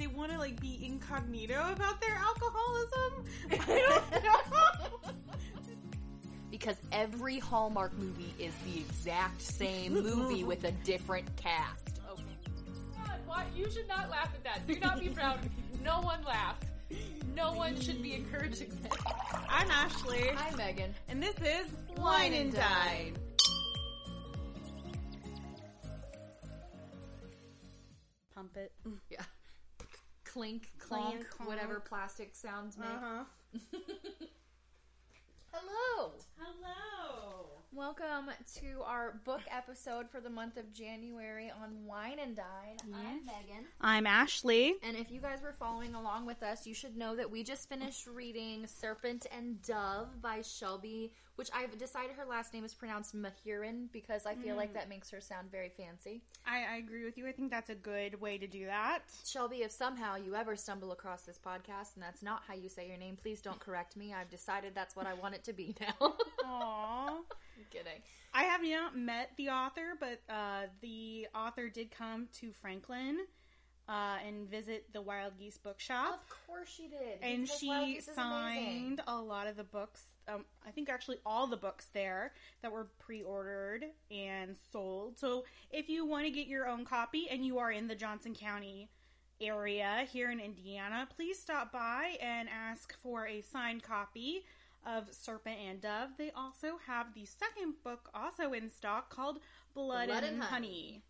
they want to like be incognito about their alcoholism. I don't know. Because every Hallmark movie is the exact same movie with a different cast. Oh okay. God, why? You should not laugh at that. Do not be proud. No one laughed. No one should be encouraging that. I'm Ashley, Hi, Megan. and this is Wine and Dine. Clink, clonk, Clink, clonk. whatever plastic sounds make. Uh huh. Hello. Hello. Welcome to our book episode for the month of January on Wine and Dine. I'm Megan. I'm Ashley. And if you guys were following along with us, you should know that we just finished reading Serpent and Dove by Shelby, which I've decided her last name is pronounced Mahiran because I feel like that makes her sound very fancy. I, I agree with you. I think that's a good way to do that. Shelby, if somehow you ever stumble across this podcast and that's not how you say your name, please don't correct me. I've decided that's what I want it to be now. Aww. I'm kidding. I have not met the author, but uh, the author did come to Franklin uh, and visit the Wild Geese Bookshop. Of course she did. and she signed a lot of the books. Um, I think actually all the books there that were pre-ordered and sold. So if you want to get your own copy and you are in the Johnson County area here in Indiana, please stop by and ask for a signed copy of Serpent and Dove. They also have the second book also in stock called Blood, Blood and, and Honey. Honey.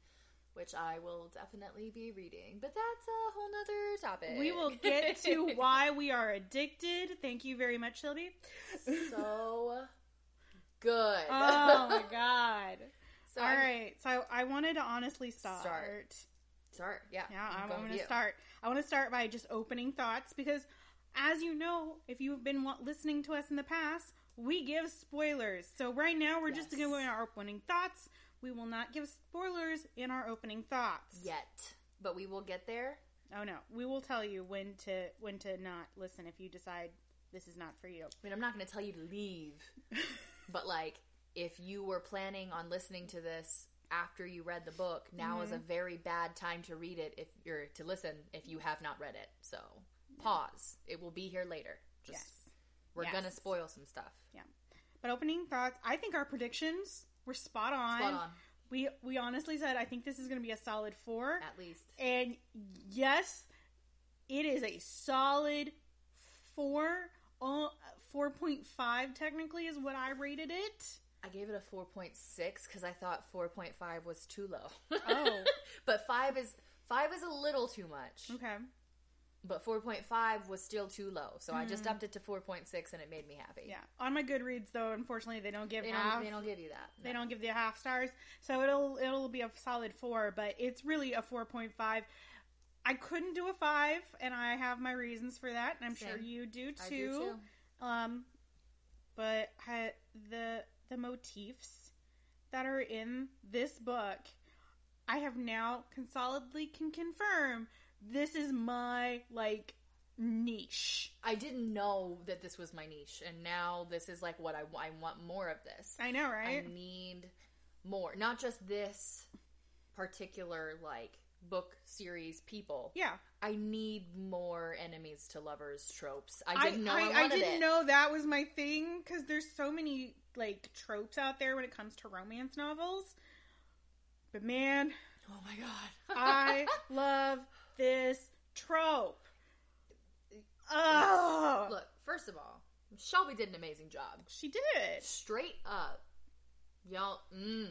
Which I will definitely be reading. But that's a whole nother topic. We will get to why we are addicted. Thank you very much, Sylvie. so good. Oh my god. so All I'm- right. So I wanted to honestly start. Start. Start. Yeah. Yeah, I'm, going going to start. I want to start by just opening thoughts because, as you know, if you've been listening to us in the past, we give spoilers. So right now we're just going to go in our opening thoughts. We will not give spoilers in our opening thoughts. Yet. But we will get there. Oh no, we will tell you when to when to not listen if you decide this is not for you. I mean, I'm not going to tell you to leave. but, like, if you were planning on listening to this after you read the book, now is a mm-hmm. very bad time to read it if you're to listen if you have not read it. So, pause. It will be here later. Just Yes. we're Yes. going to spoil some stuff. Yeah. But opening thoughts, I think our predictions were spot on. Spot on, We we honestly said I think this is going to be a solid four. at least. And yes, it is a solid four. Uh, 4.5 technically is what I rated it. I gave it a 4.6 because I thought 4.5 was too low. Oh. but 5 is 5 is a little too much. Okay. But 4.5 was still too low. So I just upped it to 4.6 and it made me happy. Yeah. On my Goodreads though, unfortunately they don't give They half. don't, they don't give you that. They don't give the half stars, so it'll it'll be a solid four, but it's really a four point five. I couldn't do a five, and I have my reasons for that, and I'm sure you do too. I do too. Um, but I, the the motifs that are in this book, I have now solidly can confirm this is my like niche. I didn't know that this was my niche. And now this is like what I, I want more of this. I know, right? I need more. Not just this particular like book series people. yeah, I need more enemies to lovers tropes. I I didn't know I, I, I wanted didn't it. know that was my thing because there's so many like tropes out there when it comes to romance novels. But man, Oh my god. I love this trope. Oh, Look, first of all, Shelby did an amazing job. she did. Straight up, y'all. Mm,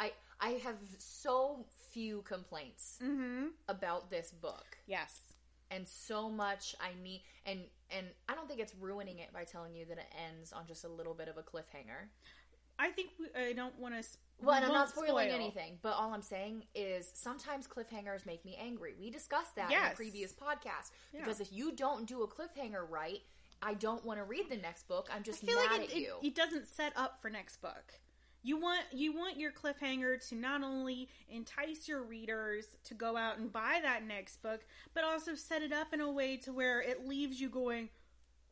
I I have so few complaints Mm-hmm. about this book, Yes. and so much I need. And and I don't think it's ruining it by telling you that it ends on just a little bit of a cliffhanger. I think we, I don't want to. Well, and I'm not spoiling anything, but all I'm saying is sometimes cliffhangers make me angry. We discussed that in Yes. a previous podcast Yeah. because if you don't do a cliffhanger right, I don't want to read the next book. I'm just mad like at it, it, you. it doesn't set up for next book. You want you want your cliffhanger to not only entice your readers to go out and buy that next book, but also set it up in a way to where it leaves you going,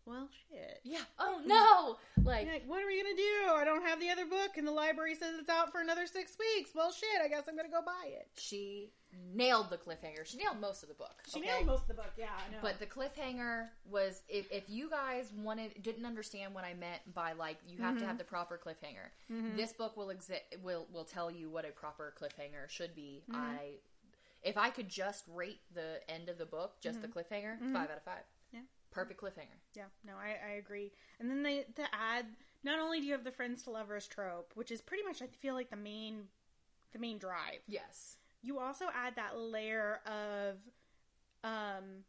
well, shit. Yeah. Oh no! Like, like, what are we gonna do? I don't have the other book, and the library says it's out for another six weeks. Well, shit. I guess I'm gonna go buy it. she nailed the cliffhanger. She nailed most of the book. She okay? nailed most of the book. Yeah, I know. But the cliffhanger was if, if you guys wanted didn't understand what I meant by like you have to have mm-hmm. the proper cliffhanger. Mm-hmm. This book will exist will will tell you what a proper cliffhanger should be. Mm-hmm. I if I could just rate the end of the book, just the cliffhanger, five out of five. Perfect cliffhanger. Yeah, no, I, I agree. And then they to add, not only do you have the friends to lovers trope, which is pretty much I feel like the main, the main drive. Yes. You also add that layer of, um,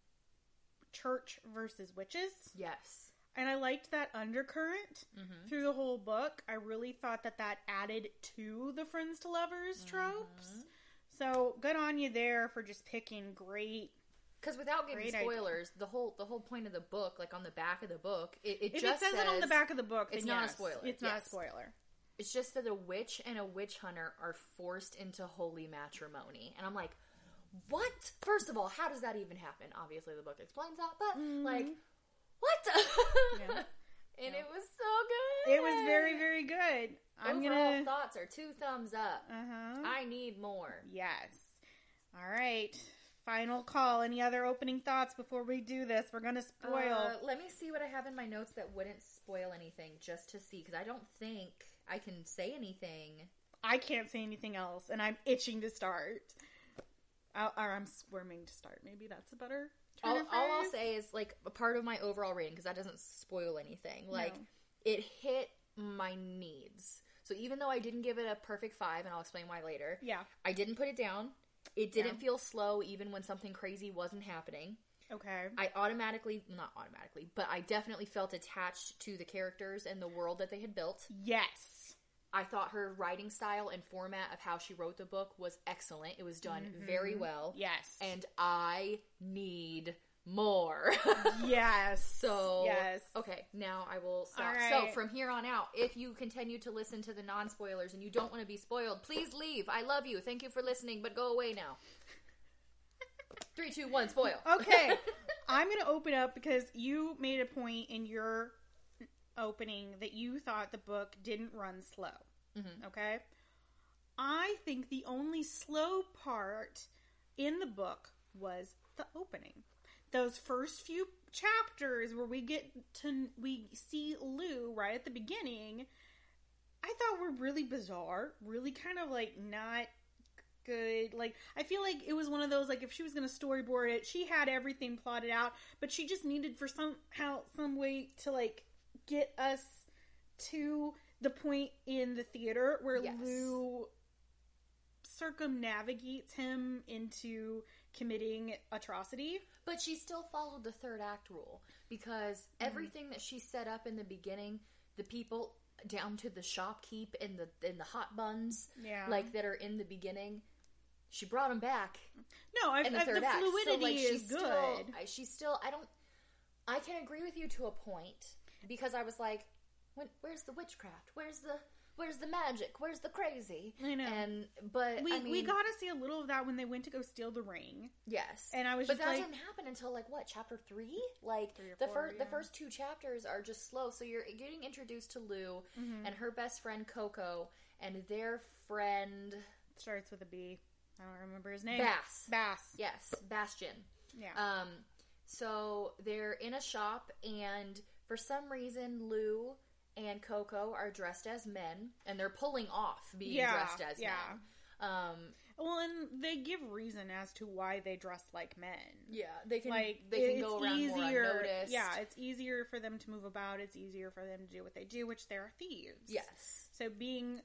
church versus witches, Yes. and I liked that undercurrent Mm-hmm. through the whole book. I really thought that that added to the friends to lovers tropes. Mm-hmm. So good on you there for just picking great. Because without giving Great idea. spoilers, the whole the whole point of the book, like on the back of the book, it, it If just it says, it on the back of the book, it's then not a spoiler. It's not Yes. a spoiler. It's just that a witch and a witch hunter are forced into holy matrimony. And I'm like, what? First of all, how does that even happen? Obviously, the book explains that, but like, what? Mm-hmm. Yeah. and it was so good. It was very, very good. I'm Overall gonna. thoughts are two thumbs up. Uh huh. I need more. Yes. All right. Final call. Any other opening thoughts before we do this? We're gonna spoil. Uh, let me see what I have in my notes that wouldn't spoil anything, just to see, because I don't think I can say anything. I can't say anything else, and I'm itching to start. I'll, or I'm squirming to start. Maybe that's a better. All, all I'll say is like a part of my overall rating because that doesn't spoil anything. Like No. it hit my needs. So even though I didn't give it a perfect five, and I'll explain why later, Yeah. I didn't put it down. It didn't Yeah. feel slow even when something crazy wasn't happening. Okay. I automatically, not automatically, but I definitely felt attached to the characters and the world that they had built. Yes. I thought her writing style and format of how she wrote the book was excellent. It was done mm-hmm. very well. Yes. And I need more. yes. So yes. okay, now I will stop. All So from here on out, if you continue to listen to the non spoilers and you don't want to be spoiled, please leave. I love you. Thank you for listening, but go away now. Three, two, one, spoil. Okay. I'm going to open up because you made a point in your opening that you thought the book didn't run slow. Mhm. Okay. I think the only slow part in the book was the opening. Those first few chapters where we get to we see Lou right at the beginning, I thought were really bizarre, really kind of like not good. Like I feel like it was one of those like if she was going to storyboard it, she had everything plotted out, but she just needed for somehow some way to like get us to the point in the theater where Yes. Lou circumnavigates him into committing atrocity. But she still followed the third act rule because mm-hmm. everything that she set up in the beginning, the people down to the shopkeep and the and the hot buns, Yeah. like that are in the beginning, she brought them back No, I, in the I, third the act. fluidity so, like, is she's good. Still, I, she's still. I don't. I can agree with you to a point because I was like, when, "Where's the witchcraft? Where's the Where's the magic? Where's the crazy?" I know. And but we I mean, we got to see a little of that when they went to go steal the ring, yes, and I was but that like, didn't happen until like what chapter three? Like Three the first the first two chapters are just slow. So you're getting introduced to Lou Mhm. and her best friend Coco and their friend starts with a B. I don't remember his name. Bass. Bass. Yes, Bastien. Yeah. Um, so they're in a shop, and for some reason, Lou and Coco are dressed as men, and they're pulling off being Yeah, dressed as yeah. men. Um, well, and they give reason as to why they dress like men. yeah, they can Like they can go around more unnoticed. Yeah, it's easier for them to move about. It's easier for them to do what they do, which they're thieves. yes. So being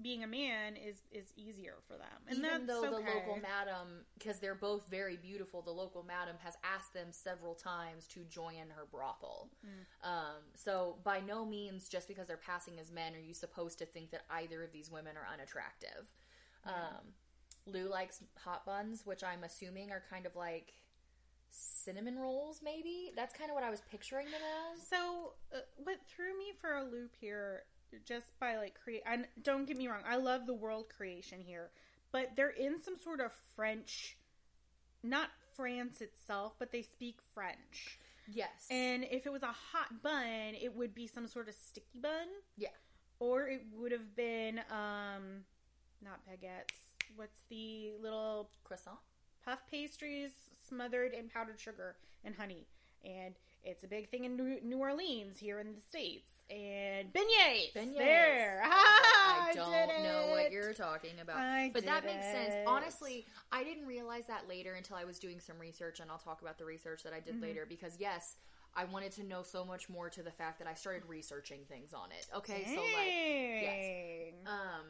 being a man is is easier for them, and Even though the local madam, because they're both very beautiful, the local madam has asked them several times to join her brothel. Mm. Um, so by no means, just because they're passing as men, are you supposed to think that either of these women are unattractive. Um, Lou likes hot buns, which I'm assuming are kind of like cinnamon rolls. Maybe that's kind of what I was picturing them as. So, uh, what threw me for a loop here, just by like create, and don't get me wrong, I love the world creation here, but they're in some sort of French, not France itself, but they speak French. Yes. And if it was a hot bun, it would be some sort of sticky bun. Yeah. Or it would have been um not baguettes. What's the little croissant. puff pastries smothered in powdered sugar and honey? And it's a big thing in New Orleans here in the states. And beignets. Beignets. There. I I don't know what you're talking about. I but that did makes sense. Honestly, I didn't realize that later until I was doing some research, and I'll talk about the research that I did Mm-hmm. later because, yes, I wanted to know so much more to the fact that I started researching things on it. Okay, so like. Dang. Um,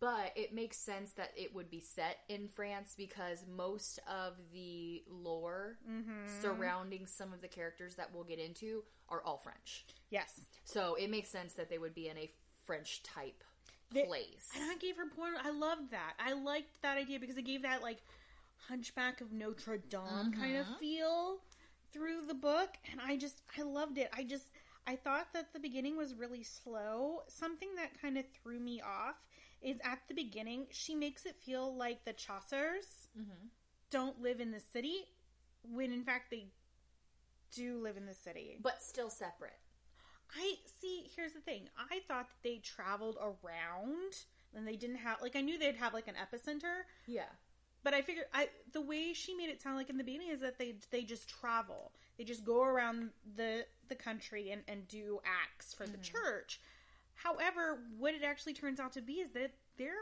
but it makes sense that it would be set in France because most of the lore Mm-hmm. surrounding some of the characters that we'll get into are all French. Yes. So it makes sense that they would be in a French type They- place. And I gave her point. I loved that. I liked that idea because it gave that like Hunchback of Notre Dame kind of feel through the book, and I just I loved it. I just I thought that the beginning was really slow. Something that kind of threw me off is at the beginning she makes it feel like the Chasseurs mm-hmm. don't live in the city when in fact they do live in the city. but still separate. I see. Here's the thing. I thought that they traveled around, and they didn't have like I knew they'd have like an epicenter, Yeah. but I figured I the way she made it sound like in the beginning is that they they just travel. They just go around the the country and and do acts for the mm-hmm. church. However, what it actually turns out to be is that they're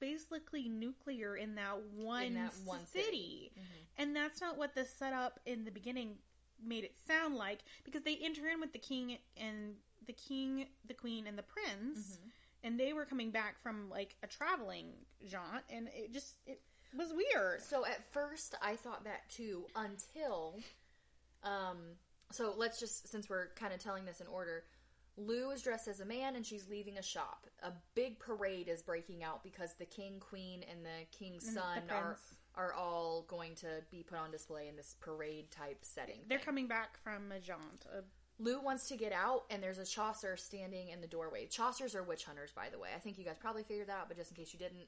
basically nuclear in that one, that one city. city. And that's not what the setup in the beginning made it sound like because they enter in with the king and the king, the queen, and the prince, and they were coming back from like a traveling jaunt, and it just it was weird. So at first I thought that too until um so let's just since we're kind of telling this in order Lou is dressed as a man and she's leaving a shop. A big parade is breaking out because the king, queen, and the king's And the son are are all going to be put on display in this parade type setting. They're thing. coming back from a jaunt. A, Lou wants to get out, and there's a Chasseur standing in the doorway. Chasseurs are witch hunters, by the way. I think you guys probably figured that out, but just in case you didn't,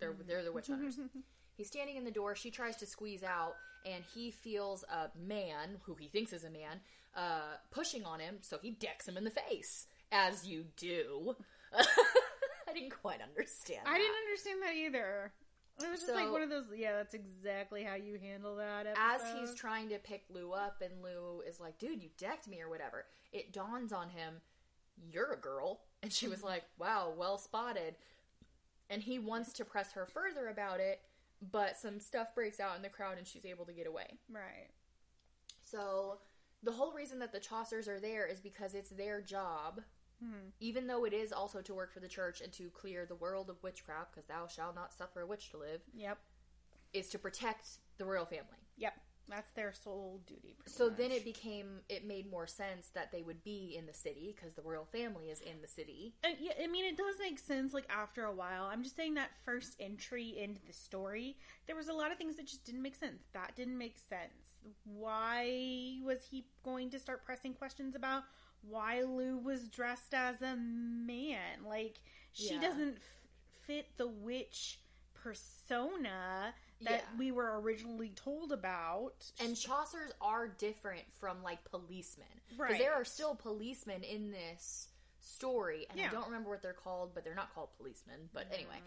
they're they're the witch hunters. He's standing in the door. She tries to squeeze out, and he feels a man who he thinks is a man uh, pushing on him. So he decks him in the face, as you do. I didn't quite understand. I that. didn't understand that either. It was just like one of those. Yeah, that's exactly how you handle that. as he's trying to pick Lou up, and Lou is like, "Dude, you decked me or whatever." It dawns on him, "You're a girl," and she was like, "Wow, well spotted." And he wants to press her further about it, but some stuff breaks out in the crowd, and she's able to get away. right. So the whole reason that the Chasseurs are there is because it's their job. Hmm. Even though it is also to work for the church and to clear the world of witchcraft, because thou shalt not suffer a witch to live, Yep. is to protect the royal family. That's their sole duty. So then it became it made more sense that they would be in the city because the royal family is in the city. And yeah, I mean, it does make sense. Like after a while, I'm just saying that first entry into the story, there was a lot of things that just didn't make sense. That didn't make sense. Why was he going to start pressing questions about why Lou was dressed as a man? Like she Yeah. doesn't f- fit the witch persona that Yeah. we were originally told about. And Chasseurs are different from like policemen because Right. there are still policemen in this story, and I don't remember what they're called, but they're not called policemen. But anyway,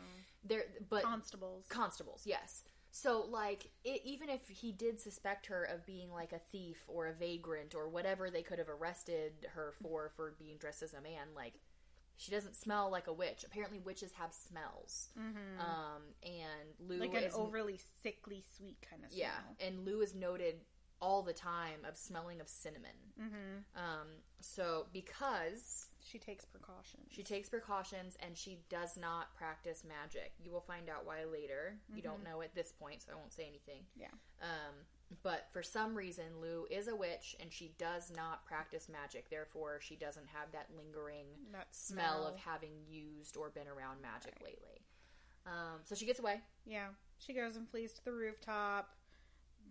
they're but constables. constables, yes. So like it, even if he did suspect her of being like a thief or a vagrant or whatever they could have arrested her for for being dressed as a man, like she doesn't smell like a witch. Apparently, witches have smells. Um, and Lou like an is overly sickly sweet kind of smell. yeah, and Lou is noted all the time of smelling of cinnamon. Mm-hmm. Um, so because She takes precautions. she takes precautions and she does not practice magic, you will find out why later. You don't know at this point, so I won't say anything. Yeah. Um, but for some reason, Lou is a witch and she does not practice magic. Therefore, she doesn't have that lingering That smell, smell. of having used or been around magic lately. Um, so she gets away. Yeah, she goes and flees to the rooftop.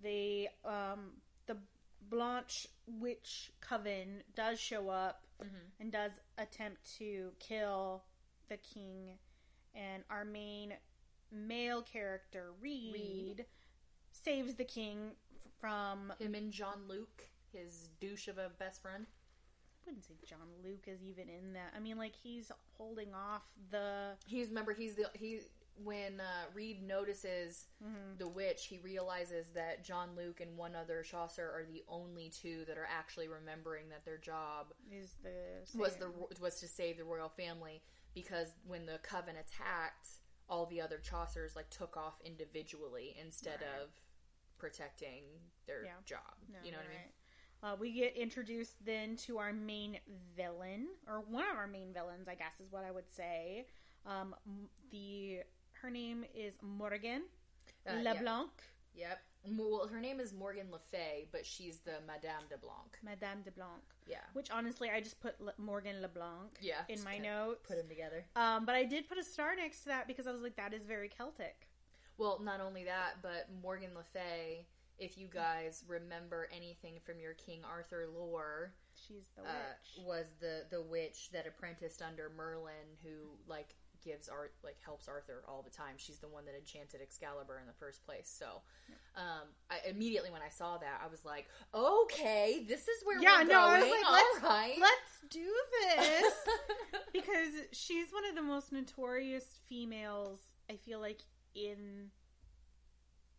They, um, the Blanche Witch Coven does show up and does attempt to kill the king. And our main male character, Reid, Reid. saves the king from Him and Jean Luc. his douche of a best friend. I wouldn't say Jean Luc is even in that. I mean, like he's holding off the. He's remember he's the he when uh, Reid notices the witch, he realizes that Jean Luc and one other Chasseur are the only two that are actually remembering that their job Is the was the was to save the royal family because when the coven attacked, all the other Chasseurs like took off individually instead Right. of protecting their Yeah. job. No, you know what I mean? Uh, we get introduced then to our main villain, or one of our main villains, I guess is what I would say. Um, the her name is Morgan Uh, yeah. LeBlanc, Yep. Well, her name is Morgan Le Fay, but she's the Madame de Blanc. Madame de Blanc. Yeah. Which honestly, I just put Le- Morgan LeBlanc Yeah. in my notes. Put them together. Um, but I did put a star next to that because I was like, that is very Celtic. Well, not only that, but Morgan Le Fay, if you guys remember anything from your King Arthur lore, She's the uh, witch. was the the witch that apprenticed under Merlin, who like gives art like helps Arthur all the time. She's the one that enchanted Excalibur in the first place. So, um, I immediately when I saw that, I was like, okay, this is where Yeah, we're going." Yeah, no, I was like, All let's- right. Let's do this because she's one of the most notorious females. I feel like in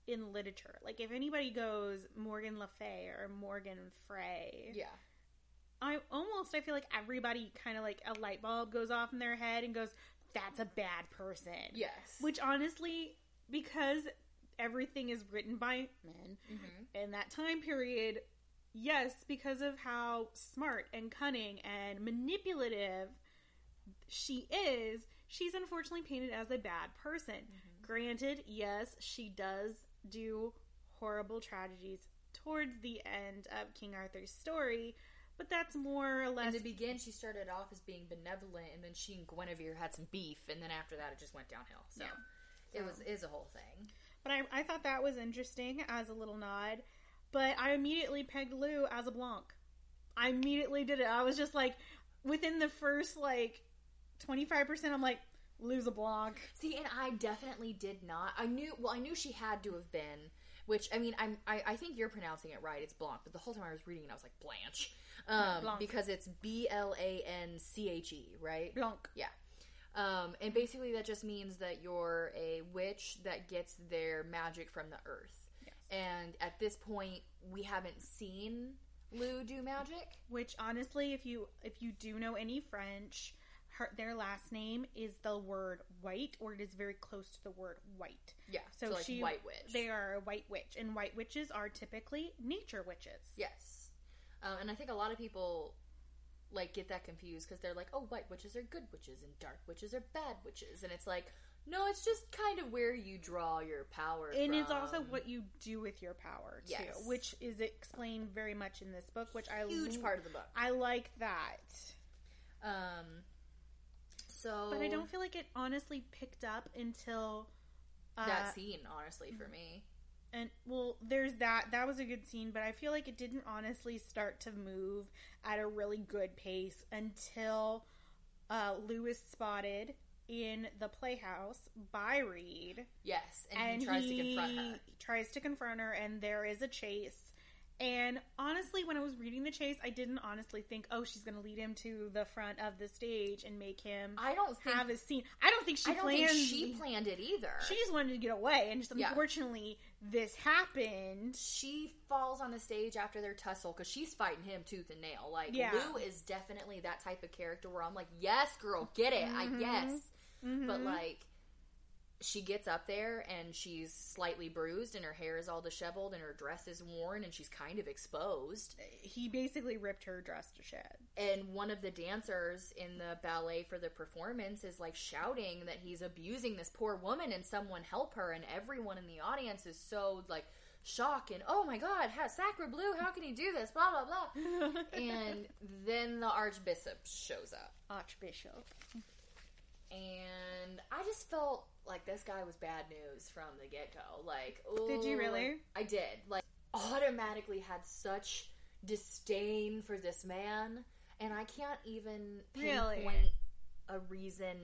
in literature. Like if anybody goes Morgan Le Fay or Morgan Frey, yeah, I almost I feel like everybody kind of like a light bulb goes off in their head and goes, "That's a bad person." yes, Which honestly, because everything is written by men Mhm. in that time period, yes, because of how smart and cunning and manipulative she is, she's unfortunately painted as a bad person. Granted, yes, she does do horrible tragedies towards the end of King Arthur's story, but that's more or less. In the begin, she started off as being benevolent, and then she and Guinevere had some beef, and then after that, it just went downhill. So, Yeah. it was is a whole thing. But I, I thought that was interesting as a little nod. But I immediately pegged Lou as a Blanc. I immediately did it. I was just like, within the first like 25%, I'm like, Lou's a Blanc. See, and I definitely did not. I knew. Well, I knew she had to have been. Which I mean, I'm. I, I think you're pronouncing it right. It's Blanc, but the whole time I was reading it, I was like Blanche, um, Blanc. because it's B L A N C H E, right? Blanc. Yeah. Um, and basically, that just means that you're a witch that gets their magic from the earth. Yes. And at this point, we haven't seen Lou do magic. Which honestly, if you if you do know any French, her, their last name is the word white, or it is very close to the word white. Yeah. So, So, like she, White Witch. They are a white witch, and white witches are typically nature witches. Yes. Um, and I think a lot of people like get that confused because they're like, "Oh, white witches are good witches and dark witches are bad witches," and it's like, no, it's just kind of where you draw your power. and it's also what you do with your power too, Yes. which is explained very much in this book, which I huge part of the book. I like that, Um. So, but I don't feel like it honestly picked up until uh, that scene, honestly, for me. and well, there's that. That was a good scene, but I feel like it didn't honestly start to move at a really good pace until uh, Lewis spotted in the playhouse by Reid. Yes, and, and he tries to confront her. tries to confront her, and there is a chase. And honestly, when I was reading the chase, I didn't honestly think, oh, she's going to lead him to the front of the stage and make him I don't think. have a scene. I don't think she I don't planned. think she planned it either. She just wanted to get away, and just Yeah. unfortunately, this happened. she falls on the stage after their tussle because she's fighting him tooth and nail. Like Yeah. Lou is definitely that type of character where I'm like, yes, girl, get it, I Mhm. guess. Mhm. But like, she gets up there and she's slightly bruised and her hair is all disheveled and her dress is worn and she's kind of exposed. he basically ripped her dress to shed. And one of the dancers in the ballet for the performance is like shouting that he's abusing this poor woman and someone help her. And everyone in the audience is so like shocked and oh my god, how sacre bleu, how can he do this? Blah blah blah. and then the archbishop shows up, Archbishop. And I just felt like this guy was bad news from the get go. Like, Did you really? I did. Like, automatically had such disdain for this man, and I can't even Really? pinpoint a reason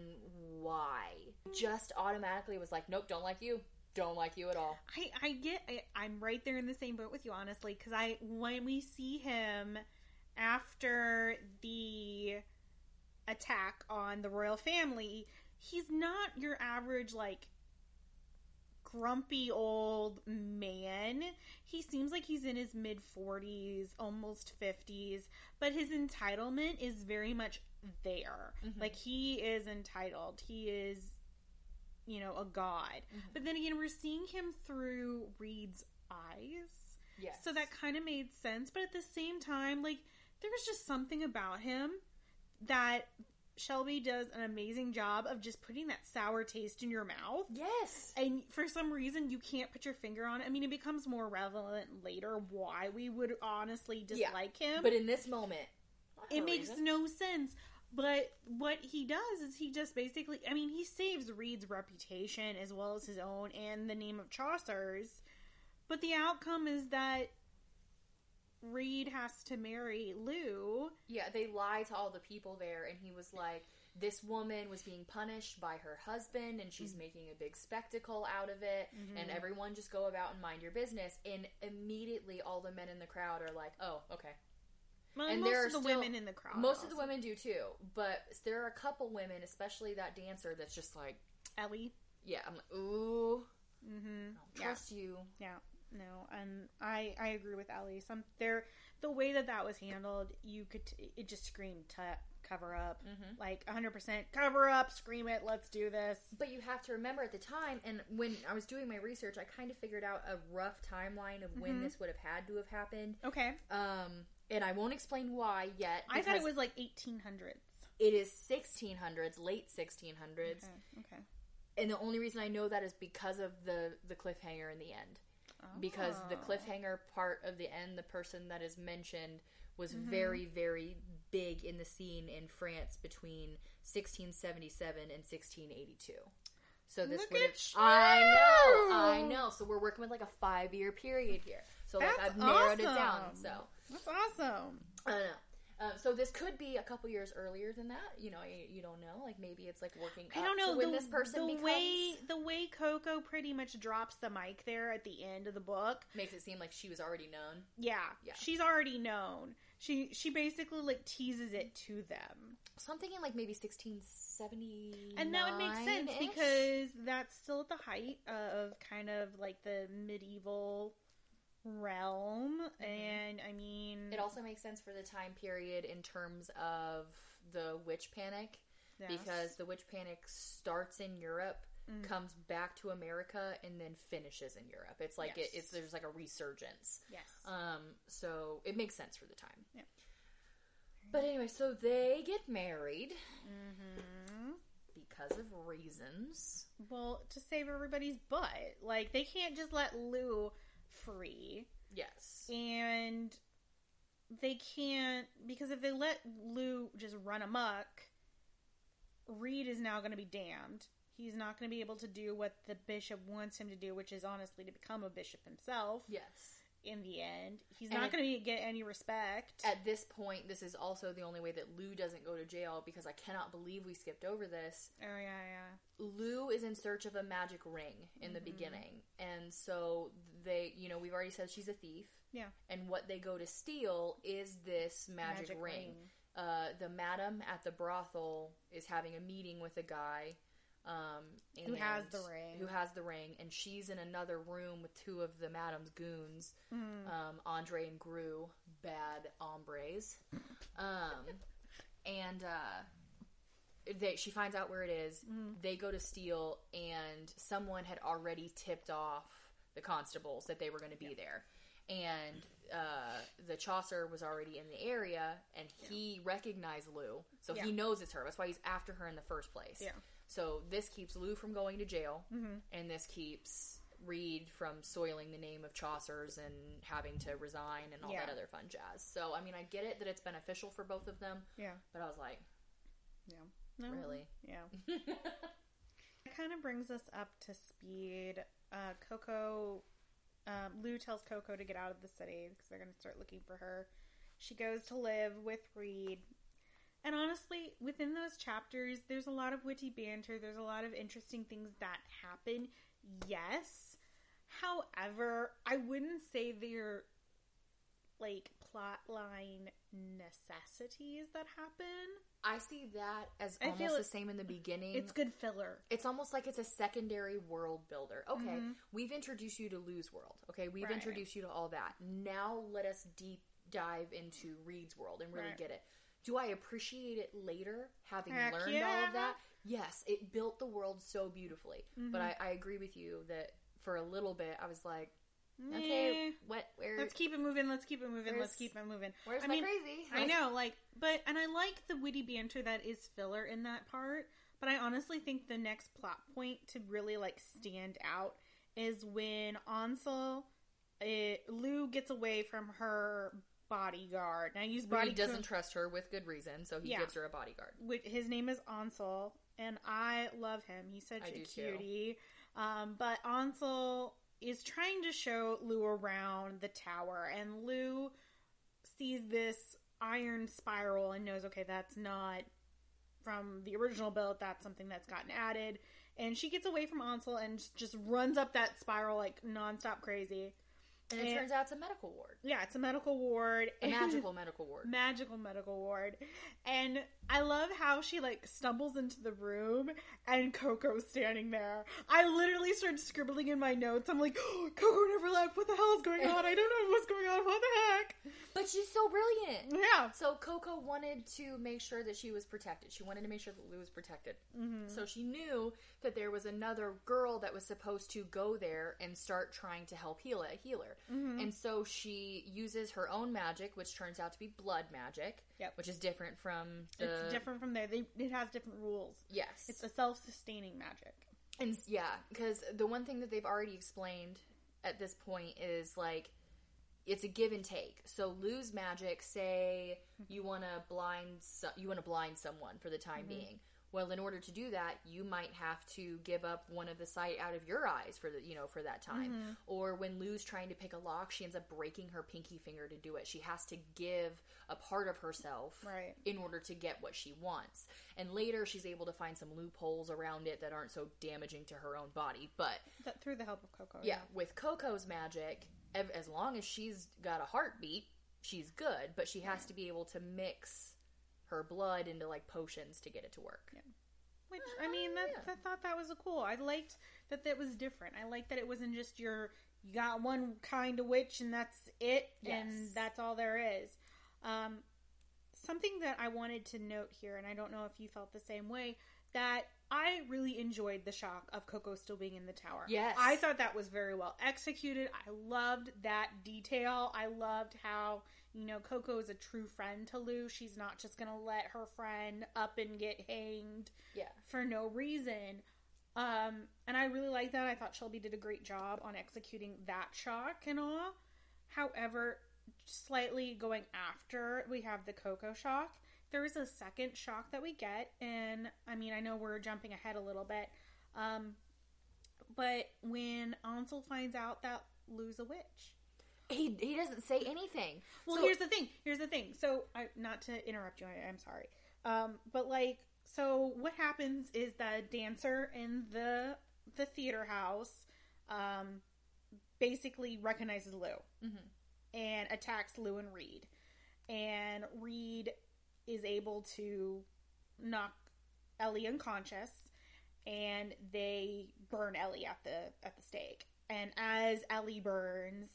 why. Just automatically was like, nope, don't like you. don't like you at all. I, I get I, I'm right there in the same boat with you honestly because I when we see him after the attack on the royal family he's not your average like grumpy old man he seems like he's in his mid 40s almost 50s but his entitlement is very much there Mhm. like he is entitled he is you know a god but then again, we're seeing him through Reid's eyes. Yes. So that kind of made sense. But at the same time, like, there was just something about him that Shelby does an amazing job of just putting that sour taste in your mouth. Yes. And for some reason, you can't put your finger on it. I mean, it becomes more relevant later why we would honestly Yeah. dislike him. But in this moment, it makes reason. no sense. But what he does is he just basically, I mean, he saves Reid's reputation as well as his own and the name of Chasseur's. But the outcome is that Reid has to marry Lou. Yeah, they lie to all the people there, and he was like, "This woman was being punished by her husband, and she's making a big spectacle out of it, and everyone just go about and mind your business." And immediately, all the men in the crowd are like, "Oh, okay." Well, And most there of the still- women in the crowd. Most of the women do too, but there are a couple women, especially that dancer, that's just like, Ellie. "Yeah," I'm like, "Ooh, Mm-hmm. I don't Yeah. trust you." Yeah, no, and I I agree with Ellie. Some there the way that that was handled, you could t- it just screamed to cover up, Mhm. like 100 percent cover up, scream it, let's do this. But you have to remember at the time, and when I was doing my research, I kind of figured out a rough timeline of when Mhm. this would have had to have happened. Okay, Um, and I won't explain why yet. I thought it was like 1800s. It is 1600s, late 1600s, Okay, okay. and the only reason I know that is because of the the cliffhanger in the end. Because the Oh. cliffhanger part of the end, the person that is mentioned was Mm-hmm. very, very big in the scene in France between 1677 and 1682. So this Look would at have. I know, I know. So we're working with like a five year period here. So like That's I've narrowed it down. So That's awesome. I don't know. Um, so this could be a couple years earlier than that. You know, you, you don't know. Like maybe it's like working. I don't know when the, this person the becomes way the way Coco pretty much drops the mic there at the end of the book. makes it seem like she was already known. Yeah, Yeah. she's already known. She she basically like teases it to them. So I'm thinking like maybe 1670. And that would make sense because that's still at the height of kind of like the medieval realm. And I mean, it also makes sense for the time period in terms of the witch panic yes. because the witch panic starts in Europe. Mm. Comes back to America and then finishes in Europe. It's like it, it's there's like a resurgence. yes, Um, so it makes sense for the time. Yeah. But anyway, so they get married hmm because of reasons. well, to save everybody's butt, like they can't just let Lou free, Yes. and they can't because if they let Lou just run amok, Reid is now going to be damned. He's not going to be able to do what the bishop wants him to do, which is honestly to become a bishop himself. Yes. In the end, he's And not going to get any respect. At this point, this is also the only way that Lou doesn't go to jail because I cannot believe we skipped over this. oh yeah, yeah. Lou is in search of a magic ring in the Mhm. beginning. And so they, you know, we've already said she's a thief. Yeah. And what they go to steal is this magic, ring. Uh, the madam at the brothel is having a meeting with a guy um, Who has the ring. Who has the ring, and she's in another room with two of the madam's goons, Mm. um, Andre and Gru, bad hombres. Um, and uh, they, she finds out where it is. Mhm. They go to steal, and someone had already tipped off the constables that they were going to be there. And uh, the Chasseur was already in the area, and he recognized Lou, so Yeah. he knows it's her. That's why he's after her in the first place. Yeah. So this keeps Lou from going to jail, Mhm. and this keeps Reid from soiling the name of Chasseur's and having to resign and all Yeah. that other fun jazz. So I mean, I get it that it's beneficial for both of them, Yeah. but I was like, Yeah. No. really? Yeah. It kind of brings us up to speed. Uh, Coco, um, Lou tells Coco to get out of the city because they're going to start looking for her. She goes to live with Reid. And honestly, within those chapters, there's a lot of witty banter. There's a lot of interesting things that happen. yes. However, I wouldn't say they're like plotline necessities that happen. I see that as I almost feel the same in the beginning. It's good filler. it's almost like it's a secondary world builder. Okay, Mhm. we've introduced you to Lou's world. Okay, we've Right. introduced you to all that. Now let us deep dive into Reid's world and really Right. get it. Do I appreciate it later, having Heck learned all of that? Yes, it built the world so beautifully. But Mm-hmm. I, I agree with you that for a little bit, I was like, okay, what? Where? Let's keep it moving. Let's keep it moving. Let's keep it moving. where's I my mean, crazy? I know, like, but and I like the witty banter that is filler in that part. But I honestly think the next plot point to really like stand out is when Ansel, eh, Lou gets away from her bodyguard. Now use Reid bodyguard. doesn't trust her with good reason, so he Yeah. gives her a bodyguard. Which, his name is Ansel, and I love him. He's such I a cutie. Um, but Ansel is trying to show Lou around the tower, and Lou sees this iron spiral and knows, okay, that's not from the original build. That's something that's gotten added. And she gets away from Ansel and just runs up that spiral like nonstop crazy. And it And- turns out it's a medical ward, Yeah, it's a medical ward. a magical medical ward. magical medical ward. And I love how she like stumbles into the room and Coco's standing there. I literally started scribbling in my notes. I'm like, Coco never left. What the hell is going on? I don't know what's going on. What the heck? But she's so brilliant. Yeah. So Coco wanted to make sure that she was protected. She wanted to make sure that Lou was protected. Mm-hmm. So she knew that there was another girl that was supposed to go there and start trying to help heal a healer. Mm-hmm. And so she uses her own magic, which turns out to be blood magic, Yep. which is different from the It's different from there. They, it has different rules. Yes, It's a self-sustaining magic. And yeah, because the one thing that they've already explained at this point is like it's a give and take. So lose magic. Say you want to blind so- you want to blind someone for the time mm-hmm. being. Well, in order to do that, you might have to give up one of the sight out of your eyes for the you know for that time. Mm-hmm. Or when Lou's trying to pick a lock, she ends up breaking her pinky finger to do it. She has to give a part of herself Right. in order to get what she wants. And later, she's able to find some loopholes around it that aren't so damaging to her own body. But That, through the help of Coco. yeah, with Coco's magic, as long as she's got a heartbeat, she's good. But she has to be able to mix her blood into like potions to get it to work. Which I mean, that, Yeah. I thought that was a cool. I liked that that was different. I liked that it wasn't just your you got one kind of witch and that's it, and that's all there is. Um, something that I wanted to note here, and I don't know if you felt the same way, that I really enjoyed the shock of Coco still being in the tower. Yes. I thought that was very well executed. I loved that detail. I loved how, you know, Coco is a true friend to Lou. She's not just going to let her friend up and get hanged Yeah. for no reason. Um, and I really like that. I thought Shelby did a great job on executing that shock and all. However, slightly going after we have the Coco shock, there is a second shock that we get, and I mean, I know we're jumping ahead a little bit, um, but when Ansel finds out that Lou's a witch. He, he doesn't say anything. Well, So- here's the thing. Here's the thing. So, I, not to interrupt you, I, I'm sorry. Um, but like, so what happens is the dancer in the the theater house, um, basically recognizes Lou Mhm. and attacks Lou and Reid, and Reid is able to knock Ellie unconscious, and they burn Ellie at the at the stake. And as Ellie burns,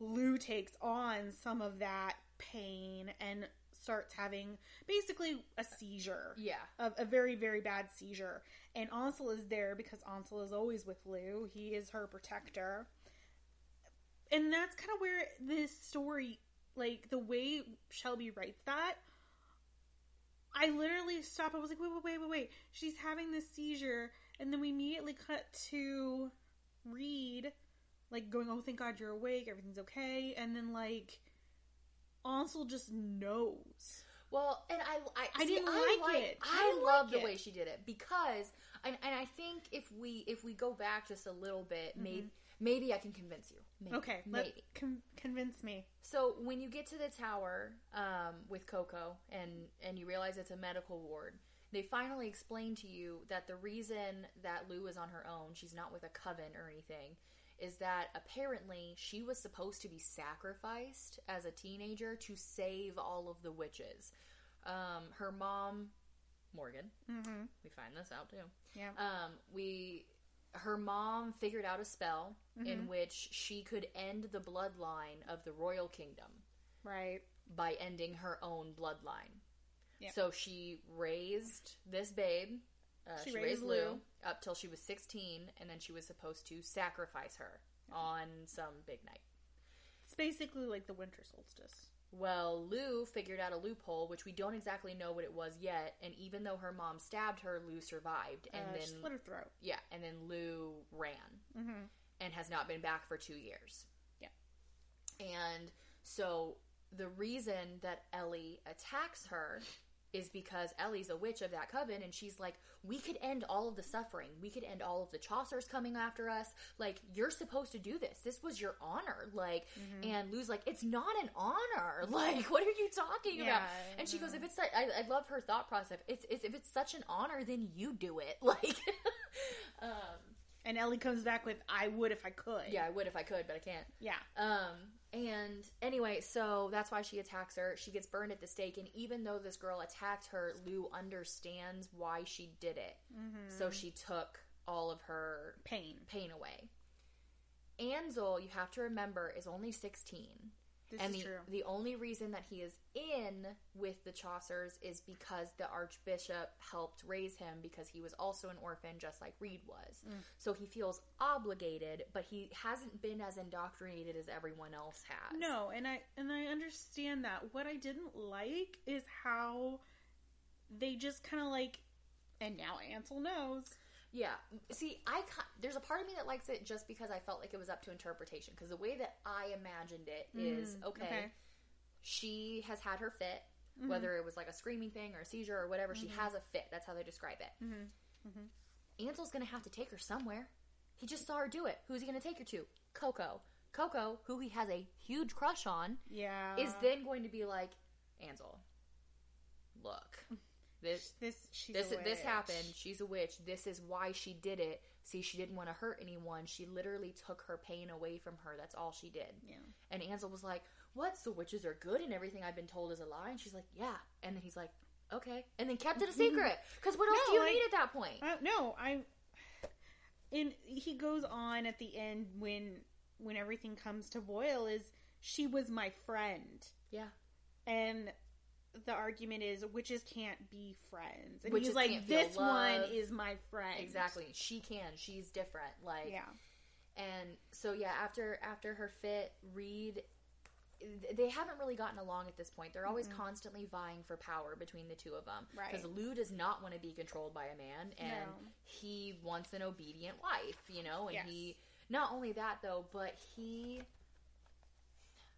Lou takes on some of that pain and starts having basically a seizure. Yeah. A, a very, very bad seizure. And Ansel is there because Ansel is always with Lou. He is her protector. And that's kind of where this story, like the way Shelby writes that, I literally stopped. I was like, wait, wait, wait, wait, wait. She's having this seizure. And then we immediately cut to Reid, like going, oh, thank God you're awake. Everything's okay. And then, like, Ansel just knows. Well, and I, I, I see, didn't I like it. I I, love like the it. way she did it because, and, and I think if we if we go back just a little bit, mm-hmm. maybe maybe I can convince you. Maybe. Okay, let, con- convince me. So when you get to the tower um, with Coco and and you realize it's a medical ward, they finally explain to you that the reason that Lou is on her own, she's not with a coven or anything, is that apparently she was supposed to be sacrificed as a teenager to save all of the witches. Um, her mom, Morgan, Mm-hmm. we find this out too. Yeah. Um, we her mom figured out a spell in Mm-hmm. which she could end the bloodline of the royal kingdom Right. by ending her own bloodline. So she raised this babe. Uh, She she, raised raised Lou, Lou. up till she was 16, and then she was supposed to sacrifice her on some big night. It's basically like the winter solstice. Well, Lou figured out a loophole, which we don't exactly know what it was yet. And even though her mom stabbed her, Lou survived. And uh, then she split her throat. Yeah, and then Lou ran Mm-hmm. and has not been back for two years. Yeah. And so the reason that Ellie attacks her is because Ellie's a witch of that coven, and she's like, We could end all of the suffering. We could end all of the Chasseurs coming after us. Like, you're supposed to do this. This was your honor. Like, Mm-hmm. and Lou's like, It's not an honor. Like, what are you talking about? And she goes. If it's like, I, I love her thought process. It's, it's if it's such an honor, then you do it. Like, um, And Ellie comes back with, "I would if I could." yeah, I would if I could, but I can't. Yeah. Um, and anyway, so that's why she attacks her. She gets burned at the stake, and even though this girl attacked her, Lou understands why she did it. Mm-hmm. So she took all of her Pain. pain away. Ansel, you have to remember, is only 16. This and is the, true. the only reason that he is in with the Chasseurs is because the Archbishop helped raise him because he was also an orphan, just like Reid was. Mm. So he feels obligated, but he hasn't been as indoctrinated as everyone else has. No, and I and I understand that. What I didn't like is how they just kind of like, and now Ansel knows. Yeah. See, I there's a part of me that likes it just because I felt like it was up to interpretation. Because the way that I imagined it is Mm, okay, okay. she has had her fit, Mhm. whether it was like a screaming thing or a seizure or whatever. She Mhm. has a fit. That's how they describe it. Mhm. Mhm. Ansel's gonna have to take her somewhere. He just saw her do it. Who's he gonna take her to? Coco. Coco, who he has a huge crush on, Yeah. is then going to be like, Ansel, look, this this she's this this happened. She's a witch. This is why she did it. See, she didn't want to hurt anyone. She literally took her pain away from her. That's all she did. Yeah. And Ansel was like, "What? So witches are good, and everything I've been told is a lie?" And she's like, "Yeah." And then he's like, "Okay," and then kept it a secret. Because what else No, do you like- need at that point? Uh, no, I. And he goes on at the end when when everything comes to boil is she was my friend, yeah, and the argument is witches can't be friends, and Witches he's like, this one is my friend. exactly. She can. She's different. Like, Yeah. And so yeah, after after her fit, Reid they haven't really gotten along at this point. They're always constantly vying for power between the two of them. Right. Because Lou does not want to be controlled by a man, and No. he wants an obedient wife. You know, and Yes. he not only that though, but he.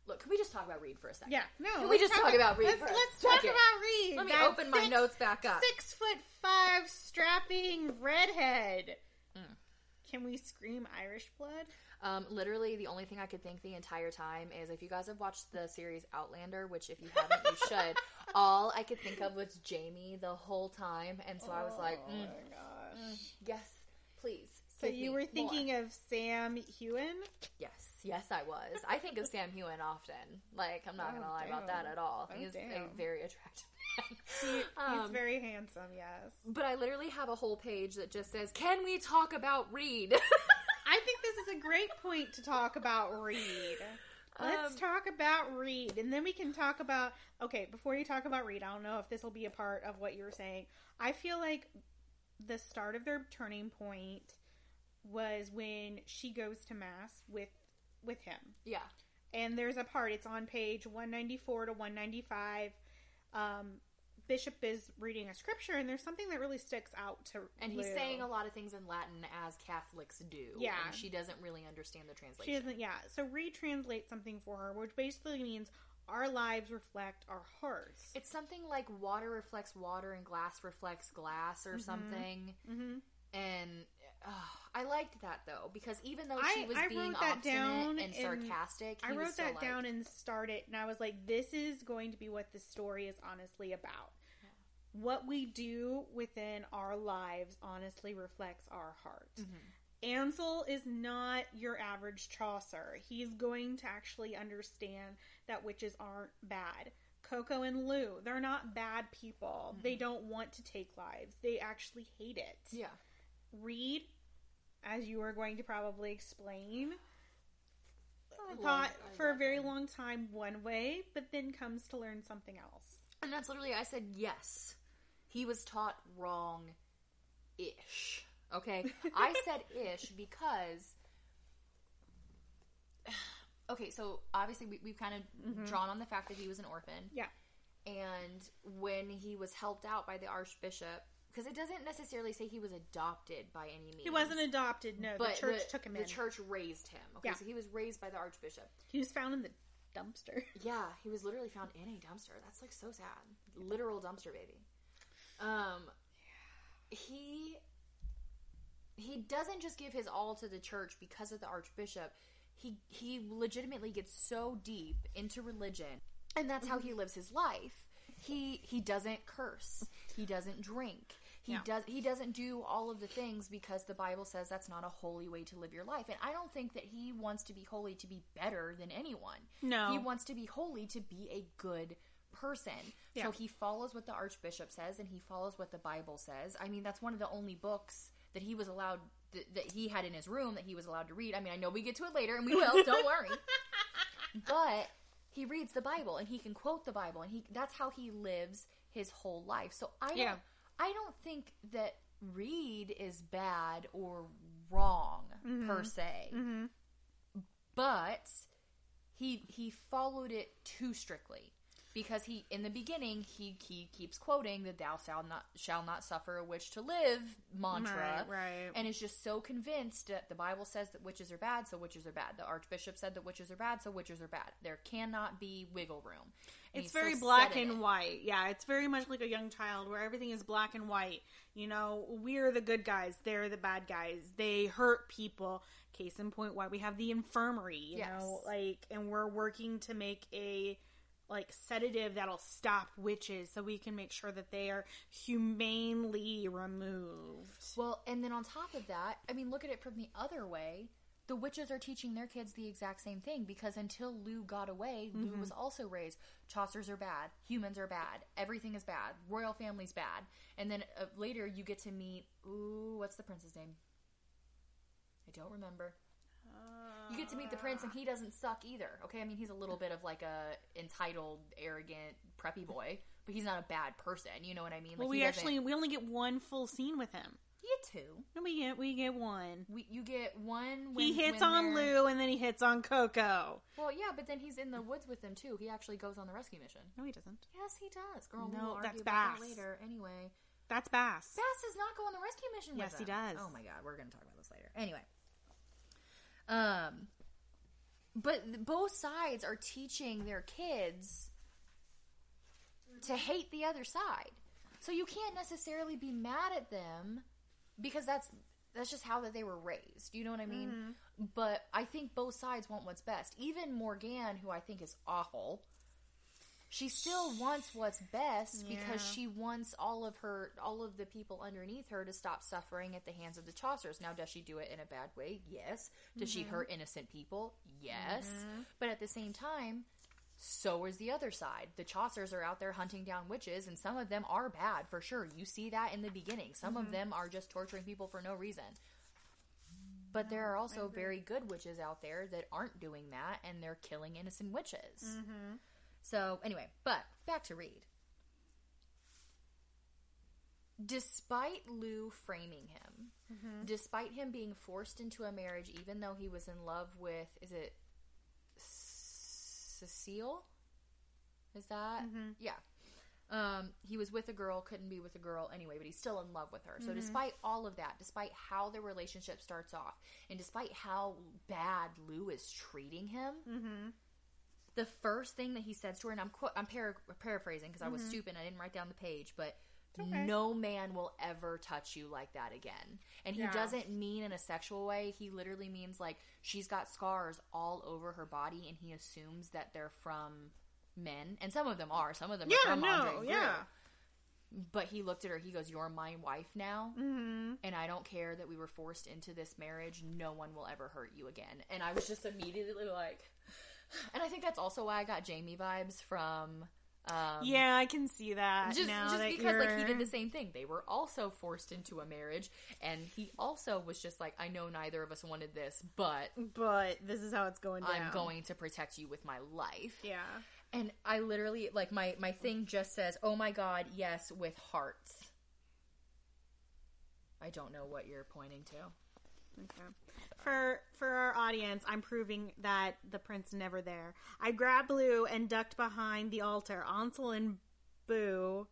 Look, can we just talk about Reid for a second? Yeah. No. Can we just talk about Reid Let's, for a let's talk second? about Reid. Let me open my six- notes back up. Six foot five, strapping redhead. Mm. Can we scream Irish blood? Um, literally, the only thing I could think the entire time is if you guys have watched the series Outlander, which if you haven't, you should. All I could think of was Jamie the whole time, and so I was like, oh mm, my gosh. yes, please. So you were more." of Sam Heughan? Yes, yes, I was. I think of Sam Heughan often. Like, I'm not Oh, gonna lie about that at all. Oh, He's a very attractive He, man. he's Um, very handsome, yes. but I literally have a whole page that just says, "Can we talk about Reid?" I think this is a great point to talk about Reid. Let's Um, talk about Reid, and then we can talk about. Okay, before you talk about Reid, I don't know if this will be a part of what you were saying. I feel like the start of their turning point was when she goes to mass with with him, yeah, and there's a part. It's on page 194 to 195. Um, Bishop is reading a scripture, and there's something that really sticks out to. and he's Lou. saying a lot of things in Latin as Catholics do. Yeah. and she doesn't really understand the translation. She doesn't, yeah. So retranslate something for her, which basically means our lives reflect our hearts. It's something like water reflects water and glass reflects glass or Mhm. something. Mm-hmm. And uh, I liked that though because even though she was I being wrote that obstinate and sarcastic, I wrote that like- down and started, and I was like, this is going to be what the story is honestly about. what we do within our lives honestly reflects our heart. Mm-hmm. Ansel is not your average Chasseur. He's going to actually understand that witches aren't bad. Coco and Lou, they're not bad people. They don't want to take lives. They actually hate it. Yeah. Reid, as you are going to probably explain, I thought for a very long time one way, but then comes to learn something else. And that's literally, I said yes. He was taught wrong ish. Okay? I said ish because. Okay, so obviously we, we've kind of mm-hmm. drawn on the fact that he was an orphan. Yeah. And when he was helped out by the archbishop, because it doesn't necessarily say he was adopted by any means. He wasn't adopted, no. but the church took him the in. The church raised him. Okay, Yeah. so he was raised by the archbishop. He was found in the dumpster. Yeah, he was literally found in a dumpster. That's like so sad. Literal dumpster baby. Um he he doesn't just give his all to the church because of the archbishop. He he legitimately gets so deep into religion and that's how he lives his life. He he doesn't curse. He doesn't drink. He Yeah. does he doesn't do all of the things because the Bible says that's not a holy way to live your life. And I don't think that he wants to be holy to be better than anyone. No. He wants to be holy to be a good person. Yeah. So he follows what the archbishop says and he follows what the Bible says. I mean, that's one of the only books that he was allowed that, that he had in his room that he was allowed to read. I mean, I know we get to it later and we will, don't worry. But he reads the Bible and he can quote the Bible and he that's how he lives his whole life. So I don't Yeah. I don't think that Reid is bad or wrong per se. Mm-hmm. But he he followed it too strictly because he in the beginning he he keeps quoting the thou shall not shall not suffer a witch to live mantra Right, right. and is just so convinced that the bible says that witches are bad so witches are bad the archbishop said that witches are bad so witches are bad there cannot be wiggle room And It's very black and it. white. Yeah, it's very much like a young child where everything is black and white. You know, we're the good guys, they're the bad guys. They hurt people. Case in point, why we have the infirmary. You know, like, and we're working to make a like sedative that'll stop witches, so we can make sure that they are humanely removed. Well, and then on top of that, I mean, look at it from the other way. The witches are teaching their kids the exact same thing because until Lou got away, Lou was also raised. Chasseurs are bad. Humans are bad. Everything is bad. Royal family's bad. And then uh, later you get to meet, ooh, what's the prince's name? I don't remember. You get to meet the prince, and he doesn't suck either. Okay, I mean he's a little bit of like a entitled, arrogant, preppy boy, but he's not a bad person. You know what I mean? well, Like, we actually we only get one full scene with him. You get two. No, we get we get one. We, you get one. When, he hits on Lou and then he hits on Coco. Well, yeah, but then he's in the woods with them too. He actually goes on the rescue mission. No, he doesn't. Yes, he does. Girl, No, we'll argue that's about that later. Anyway, That's Bas. Bas does not go on the rescue mission. Yet. Yes, he does. Oh my god, we're gonna talk about this later. Anyway, um, but both sides are teaching their kids to hate the other side. So you can't necessarily be mad at them because that's that's just how that they were raised. You know what I mean? Mm-hmm. But I think both sides want what's best. Even Morgan, who I think is awful, she still wants what's best because she wants all of her all of the people underneath her to stop suffering at the hands of the Chasseurs. Now, does she do it in a bad way? Yes. Does she mm-hmm. hurt innocent people? Yes. Mm-hmm. But at the same time, so is the other side. The Chasseurs are out there hunting down witches, and some of them are bad for sure. You see that in the beginning. Some of mm-hmm. them are just torturing people for no reason. But there are also very good witches out there that aren't doing that, and they're killing innocent witches. So, anyway, but back to Reid. Despite Lou framing him, mm-hmm. despite him being forced into a marriage, even though he was in love with, is it Cecile? Is that? Mm-hmm. Yeah. Um, he was with a girl, couldn't be with a girl anyway, but he's still in love with her. So, mm-hmm. despite all of that, despite how the relationship starts off, and despite how bad Lou is treating him, the first thing that he says to her, and I'm qu- I'm para- paraphrasing because I was stupid, I didn't write down the page, but okay. no man will ever touch you like that again. And he Yeah. doesn't mean in a sexual way. He literally means like she's got scars all over her body, and he assumes that they're from men, and some of them are. Some of them are Yeah, from no, Andre Greer. yeah. but he looked at her. He goes, "You're my wife now, Mm-hmm. and I don't care that we were forced into this marriage. No one will ever hurt you again." And I was just immediately like, and I think that's also why I got Jamie vibes from. Um, Yeah, I can see that. just, now just that because like he did the same thing they were also forced into a marriage and he also was just like i know neither of us wanted this but But this is how it's going down. i'm going to protect you with my life Yeah. and i literally like my my thing just says oh my god yes with hearts i don't know what you're pointing to Okay. For for our audience, I'm proving that the prince never there. I grabbed Blue and ducked behind the altar. Ansel and Boo.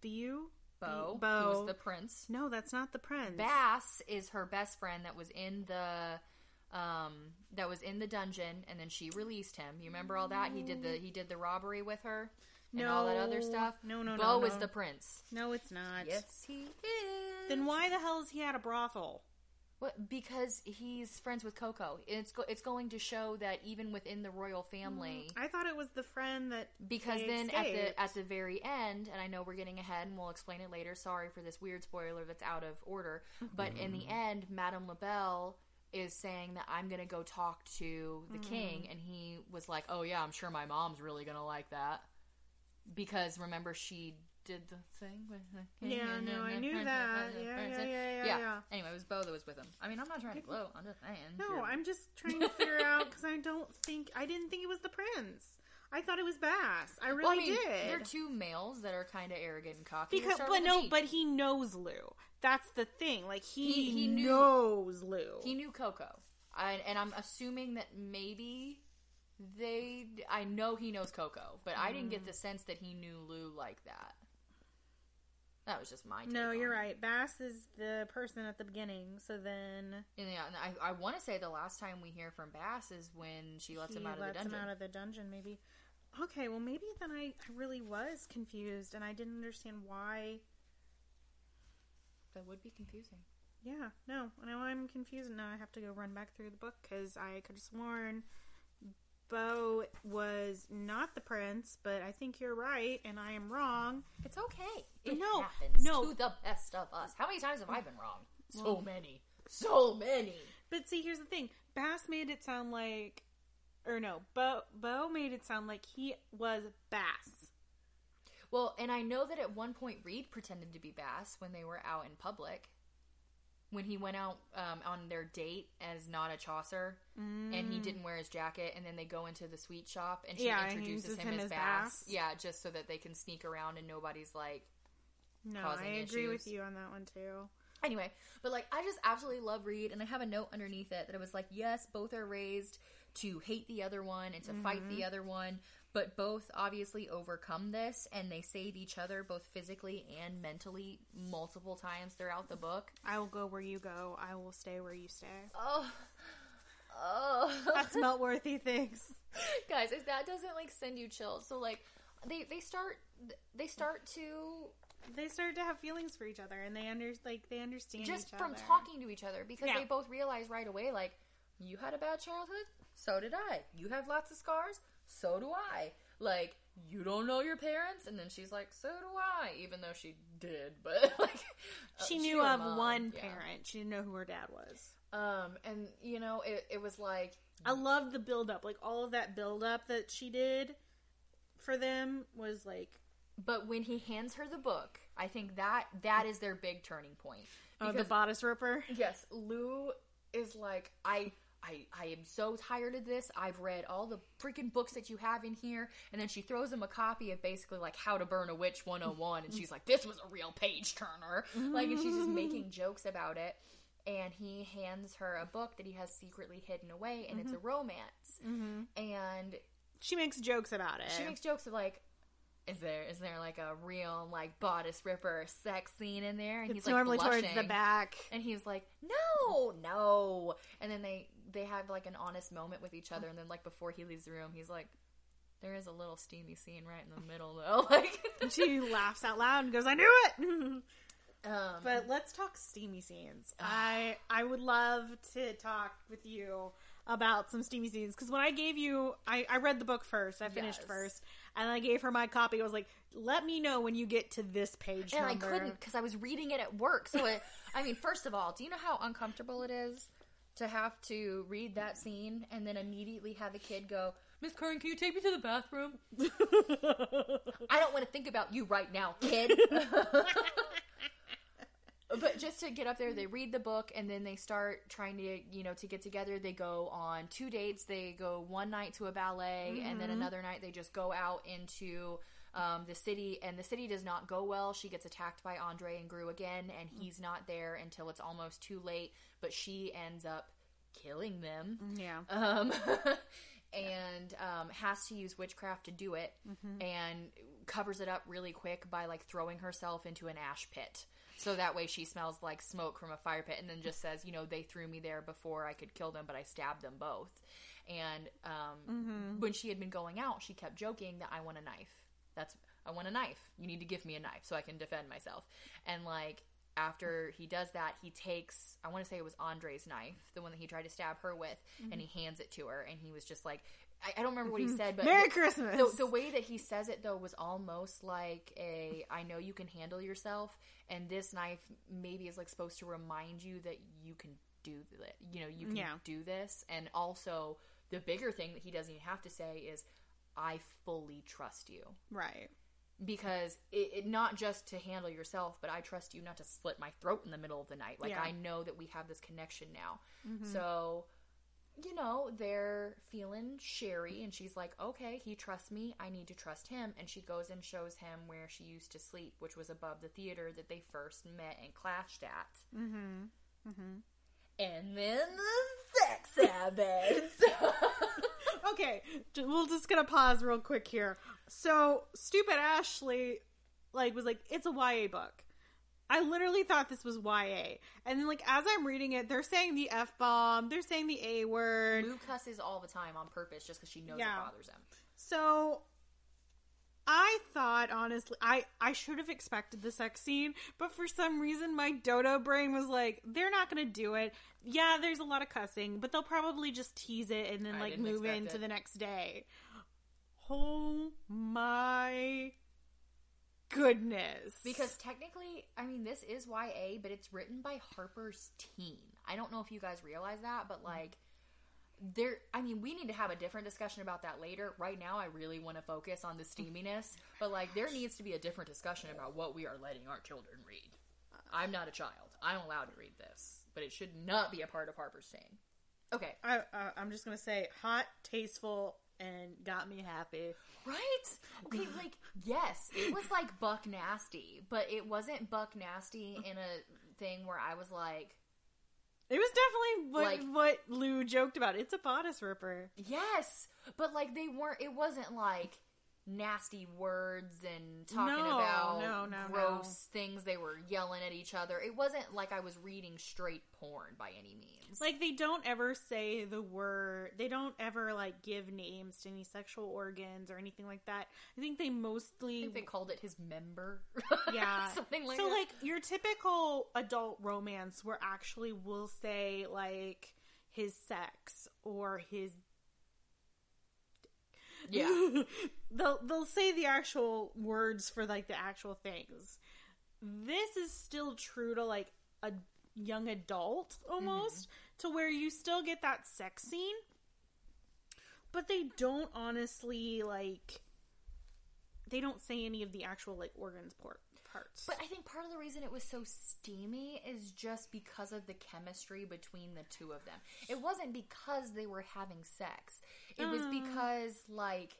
Boo? Beau Beau. who's the prince No, that's not the prince. Bas is her best friend that was in the um that was in the dungeon and then she released him you remember all that he did the he did the robbery with her and all that other stuff No, no, Beau no, is no. the prince No, it's not. yes he is Then why the hell is he at a brothel? What, because he's friends with coco. It's go, it's going to show that even within the royal family mm-hmm. I thought it was the friend that because they then at the at the very end and i know we're getting ahead and we'll explain it later sorry for this weird spoiler that's out of order but in the mm-hmm. end madame labelle is saying that i'm gonna go talk to the mm-hmm. king and he was like oh yeah i'm sure my mom's really gonna like that. Because remember she did the thing with the Yeah, no, I knew that. Yeah, yeah, yeah, yeah, anyway it was Beau that was with him i mean i'm not trying to gloat i'm just saying No, I'm just trying to figure out because I don't think I didn't think it was the prince. I thought it was Bas. I really well, I mean, did. they're two males that are kind of arrogant and cocky. Because, but no, but he knows Lou. That's the thing. Like he, He- he knew- knows Lou. He knew Coco, I, and I'm assuming that maybe they. I know he knows Coco, but I didn't Mm. get the sense that he knew Lou like that. That was just my. No, you're right. Bas is the person at the beginning. So then And yeah, and I, I want to say the last time we hear from Bas is when she lets he him out of the lets dungeon. him out of the dungeon. Maybe. Okay, well, maybe then I, I really was confused and I didn't understand why. that would be confusing. Yeah, no, now I'm confused. and Now I have to go run back through the book because I could have sworn Beau was not the prince, but I think you're right and I am wrong. It's okay. It No, happens no. to the best of us. How many times have I been wrong? So many. So many. But see, here's the thing: Bas made it sound like, or no, Beau Beau made it sound like he was Bas. Well, and I know that at one point Reid pretended to be Bas when they were out in public. When he went out um, on their date as not a Chasseur, and he didn't wear his jacket, and then they go into the sweet shop, and she Yeah, introduces him, him as as Bas. Bas. Yeah, just so that they can sneak around and nobody's like. No, I agree with you on that one too. Anyway, but like I just absolutely love Reid, and I have a note underneath it that it was like, yes, both are raised to hate the other one and to fight Mm-hmm. the other one, but both obviously overcome this, and they save each other both physically and mentally multiple times throughout the book. I will go where you go. I will stay where you stay. Oh, oh, That's Meltworthy things. guys, if that doesn't like send you chills, so like they they start they start to They start to have feelings for each other, and they under like they understand just from other. talking to each other because Yeah. they both realize right away like you had a bad childhood so did i you have lots of scars so do i like you don't know your parents and then she's like so do i even though she did but like uh, She knew her of mom, one yeah. parent. She didn't know who her dad was. um and you know it, it was like I loved the build up, like all of that build up that she did for them was like but when he hands her the book i think that that is their big turning point oh, the bodice ripper. Yes, Lou is like I I I am so tired of this. I've read all the freaking books that you have in here and then she throws him a copy of basically like How to Burn a Witch 101 and she's like this was a real page turner. Like and she's just making jokes about it and he hands her a book that he has secretly hidden away and it's a mm-hmm. romance. Mm-hmm. And She makes jokes about it. she makes jokes of like is there is there like a real like bodice ripper sex scene in there? And it's he's like normally blushing. towards the back. And he's like, "No, no." And then they they have like an honest moment with each other. And then like before he leaves the room, he's like, "There is a little steamy scene right in the middle, though." Like, she laughs out loud and goes, "I knew it." uh, Um, But let's talk steamy scenes. I I would love to talk with you about some steamy scenes because when I gave you, I, I read the book first. I finished Yes. first, and I gave her my copy. I was like, "Let me know when you get to this page and I couldn't because I was reading it at work. So, it, I mean, first of all, do you know how uncomfortable it is to have to read that scene and then immediately have a kid go, Miss Curran, can you take me to the bathroom? I don't want to think about you right now, kid. but just to get up there, they read the book and then they start trying to, you know, to get together. They go on two dates. They go one night to a ballet and then mm-hmm. another night they just go out into um, the city. And the city does not go well. She gets attacked by Andre and Grue again, and he's not there until it's almost too late. But she ends up killing them yeah, um, and um, has to use witchcraft to do it, and covers it up really quick by like throwing herself into an ash pit. So that way she smells like smoke from a fire pit, and then just says, you know, they threw me there before I could kill them, but I stabbed them both. And um, when she had been going out, she kept joking that I want a knife. That's I want a knife. You need to give me a knife so I can defend myself. And like after he does that, he takes I want to say it was Andre's knife, the one that he tried to stab her with, and he hands it to her, and he was just like, I, I don't remember what he said, but Merry the- Christmas. the, the way that he says it though was almost like a I know you can handle yourself, and this knife maybe is like supposed to remind you that you can do that. You know, you can Yeah. do this, and also the bigger thing that he doesn't even have to say is, "I fully trust you." right. because it, it not just to handle yourself, but I trust you not to slit my throat in the middle of the night. Like Yeah. I know that we have this connection now. So, you know, they're feeling Sherry, and she's like, "Okay, he trusts me. I need to trust him." And she goes and shows him where she used to sleep, which was above the theater that they first met and clashed at. Mm-hmm. Mm-hmm. And then the sex happens. Okay, we're just gonna pause real quick here. So, stupid Ashley, like, was like, "It's a YA book." I literally thought this was YA, and then like as I'm reading it, they're saying the f bomb, they're saying the a word. Lou cusses all the time on purpose just because she knows Yeah. it bothers him. So I thought honestly I I should have expected the sex scene, but for some reason my dodo brain was like they're not going to do it. Yeah, there's a lot of cussing, but they'll probably just tease it and then I like move into it. the next day. Oh my goodness. Because technically, I mean, this is YA, but it's written by Harper's Teen. I don't know if you guys realize that, but like, there. I mean, we need to have a different discussion about that later. Right now, I really want to focus on the steaminess, but like, there needs to be a different discussion about what we are letting our children read. I'm not a child. I'm allowed to read this, but it should not be a part of Harper's Teen. Okay, I, uh, I'm just going to say hot, tasteful and got me happy. Right? Okay, like yes, it was like Buck Nasty, but it wasn't Buck Nasty in a thing where I was like, It was definitely what Like- what Lou joked about. It's a bodice ripper. yes, but like they weren't. It wasn't like nasty words and talking No, about no, no, gross things. They were yelling at each other. It wasn't like I was reading straight porn by any means. Like they don't ever say the word. They don't ever like give names to any sexual organs or anything like that. I think they I mostly think they called it his member. yeah something like that. so that. like your typical adult romance where actually will say like his sex or his yeah. they'll they'll say the actual words for like the actual things. This is still true to like a young adult almost mm-hmm. to where you still get that sex scene, but they don't honestly like they don't say any of the actual like organs part parts. But I think part of the reason it was so steamy is just because of the chemistry between the two of them. It wasn't because they were having sex. It was Mm. because like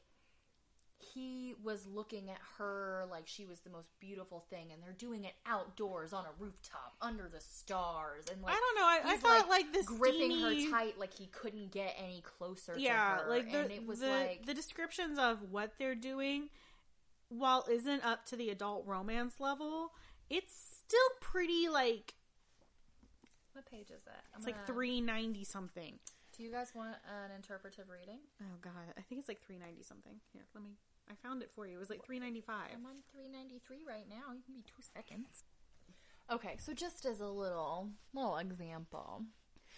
he was looking at her like she was the most beautiful thing and they're doing it outdoors on a rooftop under the stars and like I don't know. I, I he's, thought like, this gripping steamy, her tight like he couldn't get any closer yeah, to her like the and it was the, like the descriptions of what they're doing, while isn't up to the adult romance level, it's still pretty like what page is that? I'm it's like gonna- three ninety something. Do you guys want an interpretive reading? Oh god, I think it's like three ninety something. Here, let me. I found it for you. It was like three ninety five. I'm on 393 right now. You can be two seconds. Okay, so just as a little little example.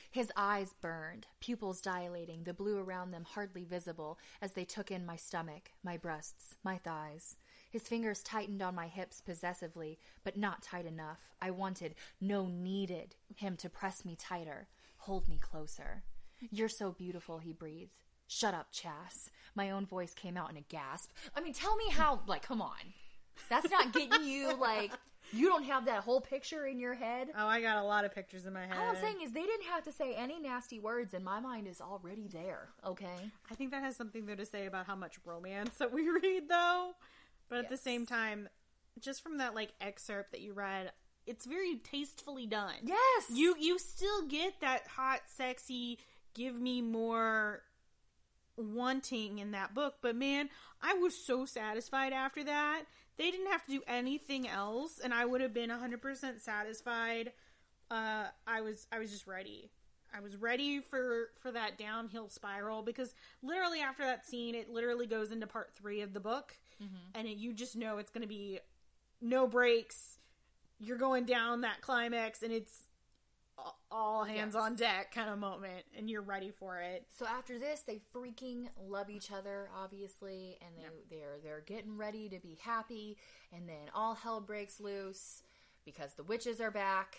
His eyes burned, pupils dilating, the blue around them hardly visible as they took in my stomach, my breasts, my thighs. His fingers tightened on my hips possessively, but not tight enough. I wanted, no, needed, him to press me tighter, hold me closer. You're so beautiful, he breathed. Shut up, Chas. My own voice came out in a gasp. I mean, tell me how, like, come on. That's not getting you, like, you don't have that whole picture in your head. Oh, I got a lot of pictures in my head. All I'm saying is they didn't have to say any nasty words, and my mind is already there, okay? I think that has something though to say about how much romance that we read, though. But at the same time, just from that like excerpt that you read, it's very tastefully done. Yes! You you still get that hot, sexy, give me more wanting in that book, but man, I was so satisfied after that. They didn't have to do anything else and I would have been 100% satisfied. Uh I was I was just ready. I was ready for for that downhill spiral because literally after that scene it literally goes into part 3 of the book and it, you just know it's going to be no breaks. You're going down that climax and it's all hands Yes. on deck kind of moment and you're ready for it. So after this, they freaking love each other, obviously, and they they're they're getting ready to be happy, and then all hell breaks loose because the witches are back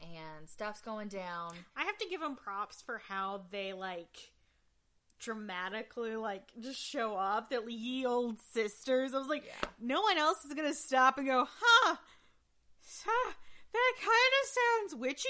and stuff's going down. I have to give them props for how they like dramatically like just show up. That ye old sisters. I was like, Yeah. no one else is gonna stop and go, huh? huh that kind of sounds witchy.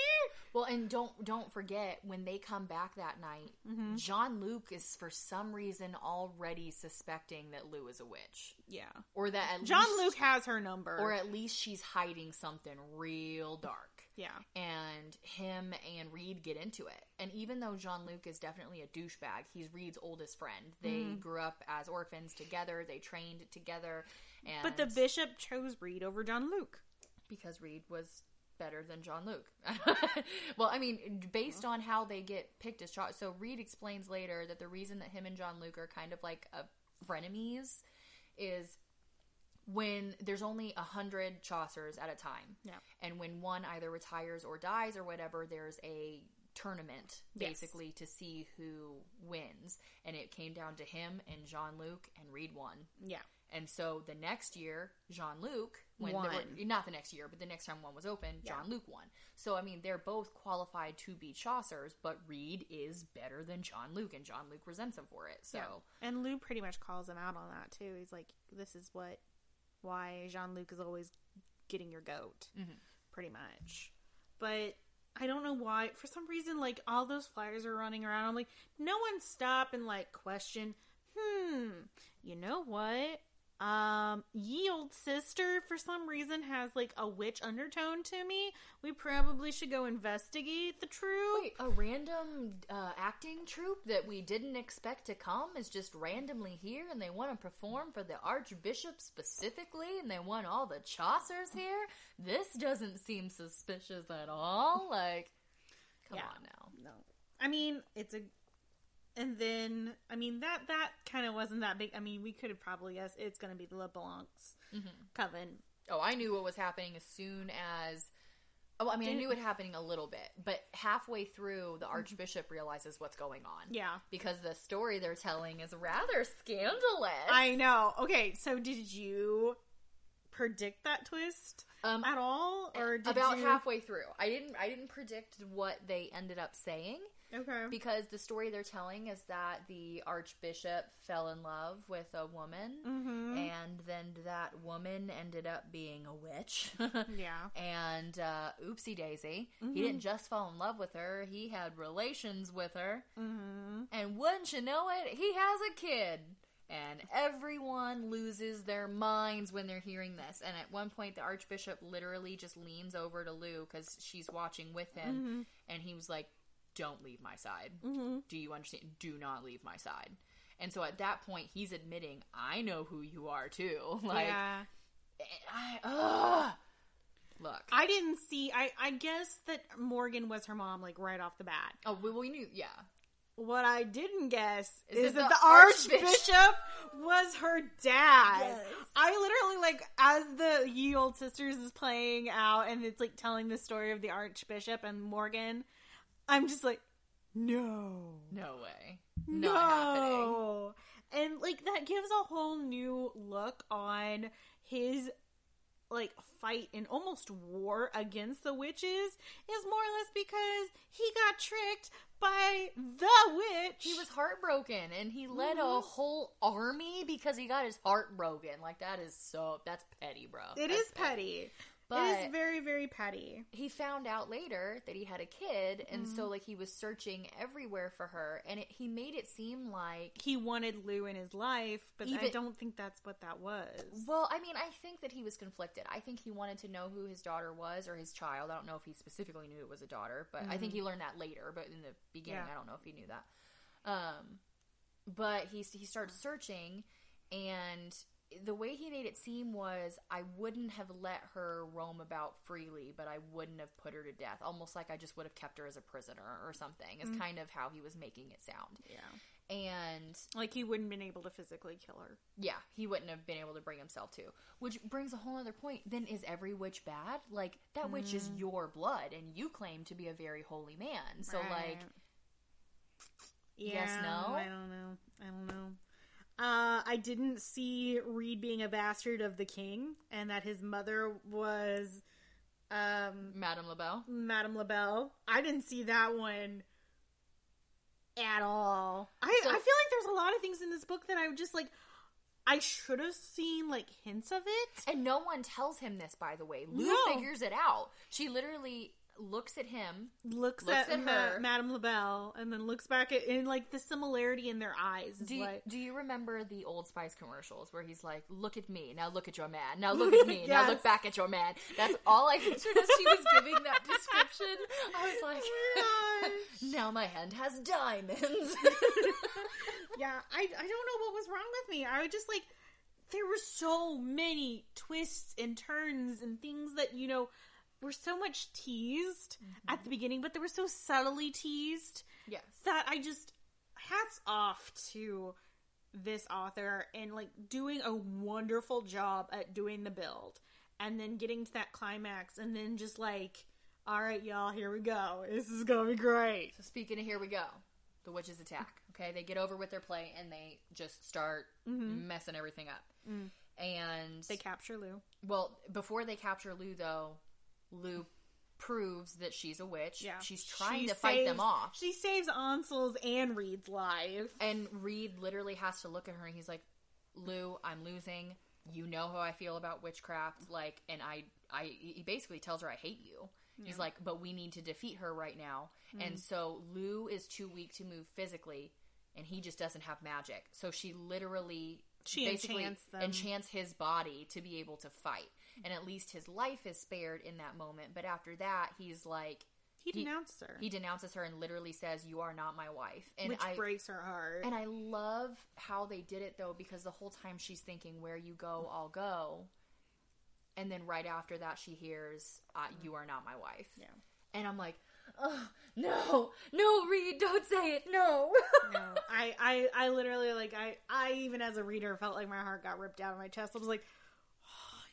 Well, and don't don't forget when they come back that night, Jean Luc is for some reason already suspecting that Lou is a witch, Yeah, or that at John least, Luke has her number. or at least she's hiding something real dark. yeah, and him and Reid get into it. And even though Jean Luc is definitely a douchebag, he's Reid's oldest friend. They Mm-hmm. grew up as orphans together. They trained together, and but the bishop chose Reid over Jean Luc. because Reid was better than Jean Luc. well, I mean, based on how they get picked as Chasseur, so Reid explains later that the reason that him and Jean Luc are kind of like a frenemies is when there's only a hundred Chasseurs at a time. Yeah. And when one either retires or dies or whatever, there's a tournament Yes. basically to see who wins. And it came down to him and Jean Luc, and Reid won. Yeah, And so the next year, Jean Luc, when there were, not the next year, but the next time one was open, Yeah. Jean Luc won. So I mean, they're both qualified to be Chasseurs, but Reid is better than Jean Luc, and Jean Luc resents him for it. So Yeah. And Lou pretty much calls him out on that too. He's like, "This is what why Jean Luc is always getting your goat, Mhm. pretty much." But I don't know why. For some reason, like all those flyers are running around. I'm like, no one stop and like question. Hmm. You know what? Um, ye old sister for some reason has like a witch undertone to me. We probably should go investigate the truth. wait, a random uh, acting troupe that we didn't expect to come is just randomly here, and they want to perform for the Archbishop specifically, and they want all the Chasseurs here. This doesn't seem suspicious at all. Like, come Yeah. on now. No. I mean, it's a and then I mean that that kind of wasn't that big. I mean, we could have probably guessed it's going to be the LeBlancs coven. Oh, I knew what was happening as soon as. Oh, I mean, I Didn't- knew it happening a little bit, but halfway through, the Archbishop realizes what's going on. Yeah. Because the story they're telling is rather scandalous. I know. Okay, so did you predict that twist um, at all or did about you... halfway through. I didn't. I didn't predict what they ended up saying Okay. because the story they're telling is that the Archbishop fell in love with a woman, Mhm. and then that woman ended up being a witch. Yeah. And uh, oopsie daisy, Mhm. he didn't just fall in love with her, he had relations with her. Mhm. And wouldn't you know it, he has a kid. And everyone loses their minds when they're hearing this. And at one point, the Archbishop literally just leans over to Lou because she's watching with him. Mhm. And he was like, Don't leave my side. Mhm. Do you understand? Do not leave my side. And so at that point, he's admitting, I know who you are too. like, yeah. I, ugh. Look. I didn't see I I guess that Morgan was her mom like right off the bat. Oh, we, we knew, yeah. what I didn't guess Is is, that the the archbishop? archbishop was her dad. Yes. I literally like as the Ye Old Sisters is playing out and it's like telling the story of the archbishop and Morgan. I'm just like, no, No way. Not happening. no, and like that gives a whole new look on his like fight and almost war against the witches is more or less because he got tricked by the witch. He was heartbroken and he led a Mhm. whole army because he got his heart broken. Like that is so that's petty, bro. It That's is petty. But it is very, very petty. he found out later that he had a kid and Mm-hmm. so like he was searching everywhere for her and it, he made it seem like He wanted Lou in his life, but I don't think that's what that was. well, I mean, I think that he was conflicted. I think he wanted to know who his daughter was or his child. I don't know if he specifically knew it was a daughter, but I think he learned that later. But in the beginning, Mm-hmm. Yeah. I don't know if he knew that. Um, but he he started searching, and the way he made it seem was I wouldn't have let her roam about freely, but I wouldn't have put her to death. Almost like I just would have kept her as a prisoner or something. Is mm. kind of how he was making it sound. Yeah. And Like he wouldn't been able to physically kill her. yeah, he wouldn't have been able to bring himself to. Which brings a whole other point. Then is every witch bad? Like that witch is mm. your blood, and you claim to be a very holy man. So like, Yes, no? I don't know. I don't know. Uh, I didn't see Reid being a bastard of the king, and that his mother was um, Madame LaBelle. Madame LaBelle. I didn't see that one at all. I, So- I feel like there's a lot of things in this book that I would just like. I should have seen like hints of it. And no one tells him this, by the way. Lou No. figures it out. She literally looks at him. Looks, Looks at, at Ma- her. Madame LaBelle, and then looks back at and like the similarity in their eyes. Is Do you, like, do you remember the Old Spice commercials where he's like, "Look at me, now look at your man, now look at me, now look back at your man." That's all I pictured as she was giving that description. I was like, Oh "Now my hand has diamonds." yeah, I I don't know what was wrong with me. I was just like there were so many twists and turns and things that you know were so much teased at mm-hmm. the beginning, but they were so subtly teased yes. that I just hats off to this author and like doing a wonderful job at doing the build and then getting to that climax and then just like all right y'all here we go. This is gonna be great. So speaking of here we go, the witches attack. Mm-hmm. Okay, they get over with their play and they just start mm-hmm. messing everything up. Mm. And they capture lou. Well, before they capture Lou, though, Lou proves that she's a witch. yeah she's trying She to fight them off. she saves ansel's and Reid's life And Reid literally has to look at her and he's like, Lou, I'm losing. You know how I feel about witchcraft. Like, and I, I, he basically tells her, I hate you. He's like, but we need to defeat her right now. Mm. And so Lou is too weak to move physically and he just doesn't have magic. So she literally, She basically enchants enchants his body to be able to fight. And at least his life is spared in that moment. But after that, he's like, he denounced her he denounces her and literally says, "You are not my wife." And which I breaks her heart and I love how they did it though, because the whole time she's thinking, "Where you go, I'll go," and then right after that, she hears, uh, "You are not my wife." Yeah. and I'm like, "Oh no, no, Reid, don't say it, no." no, I, I, I literally like I, I even as a reader felt like my heart got ripped out of my chest. I was like,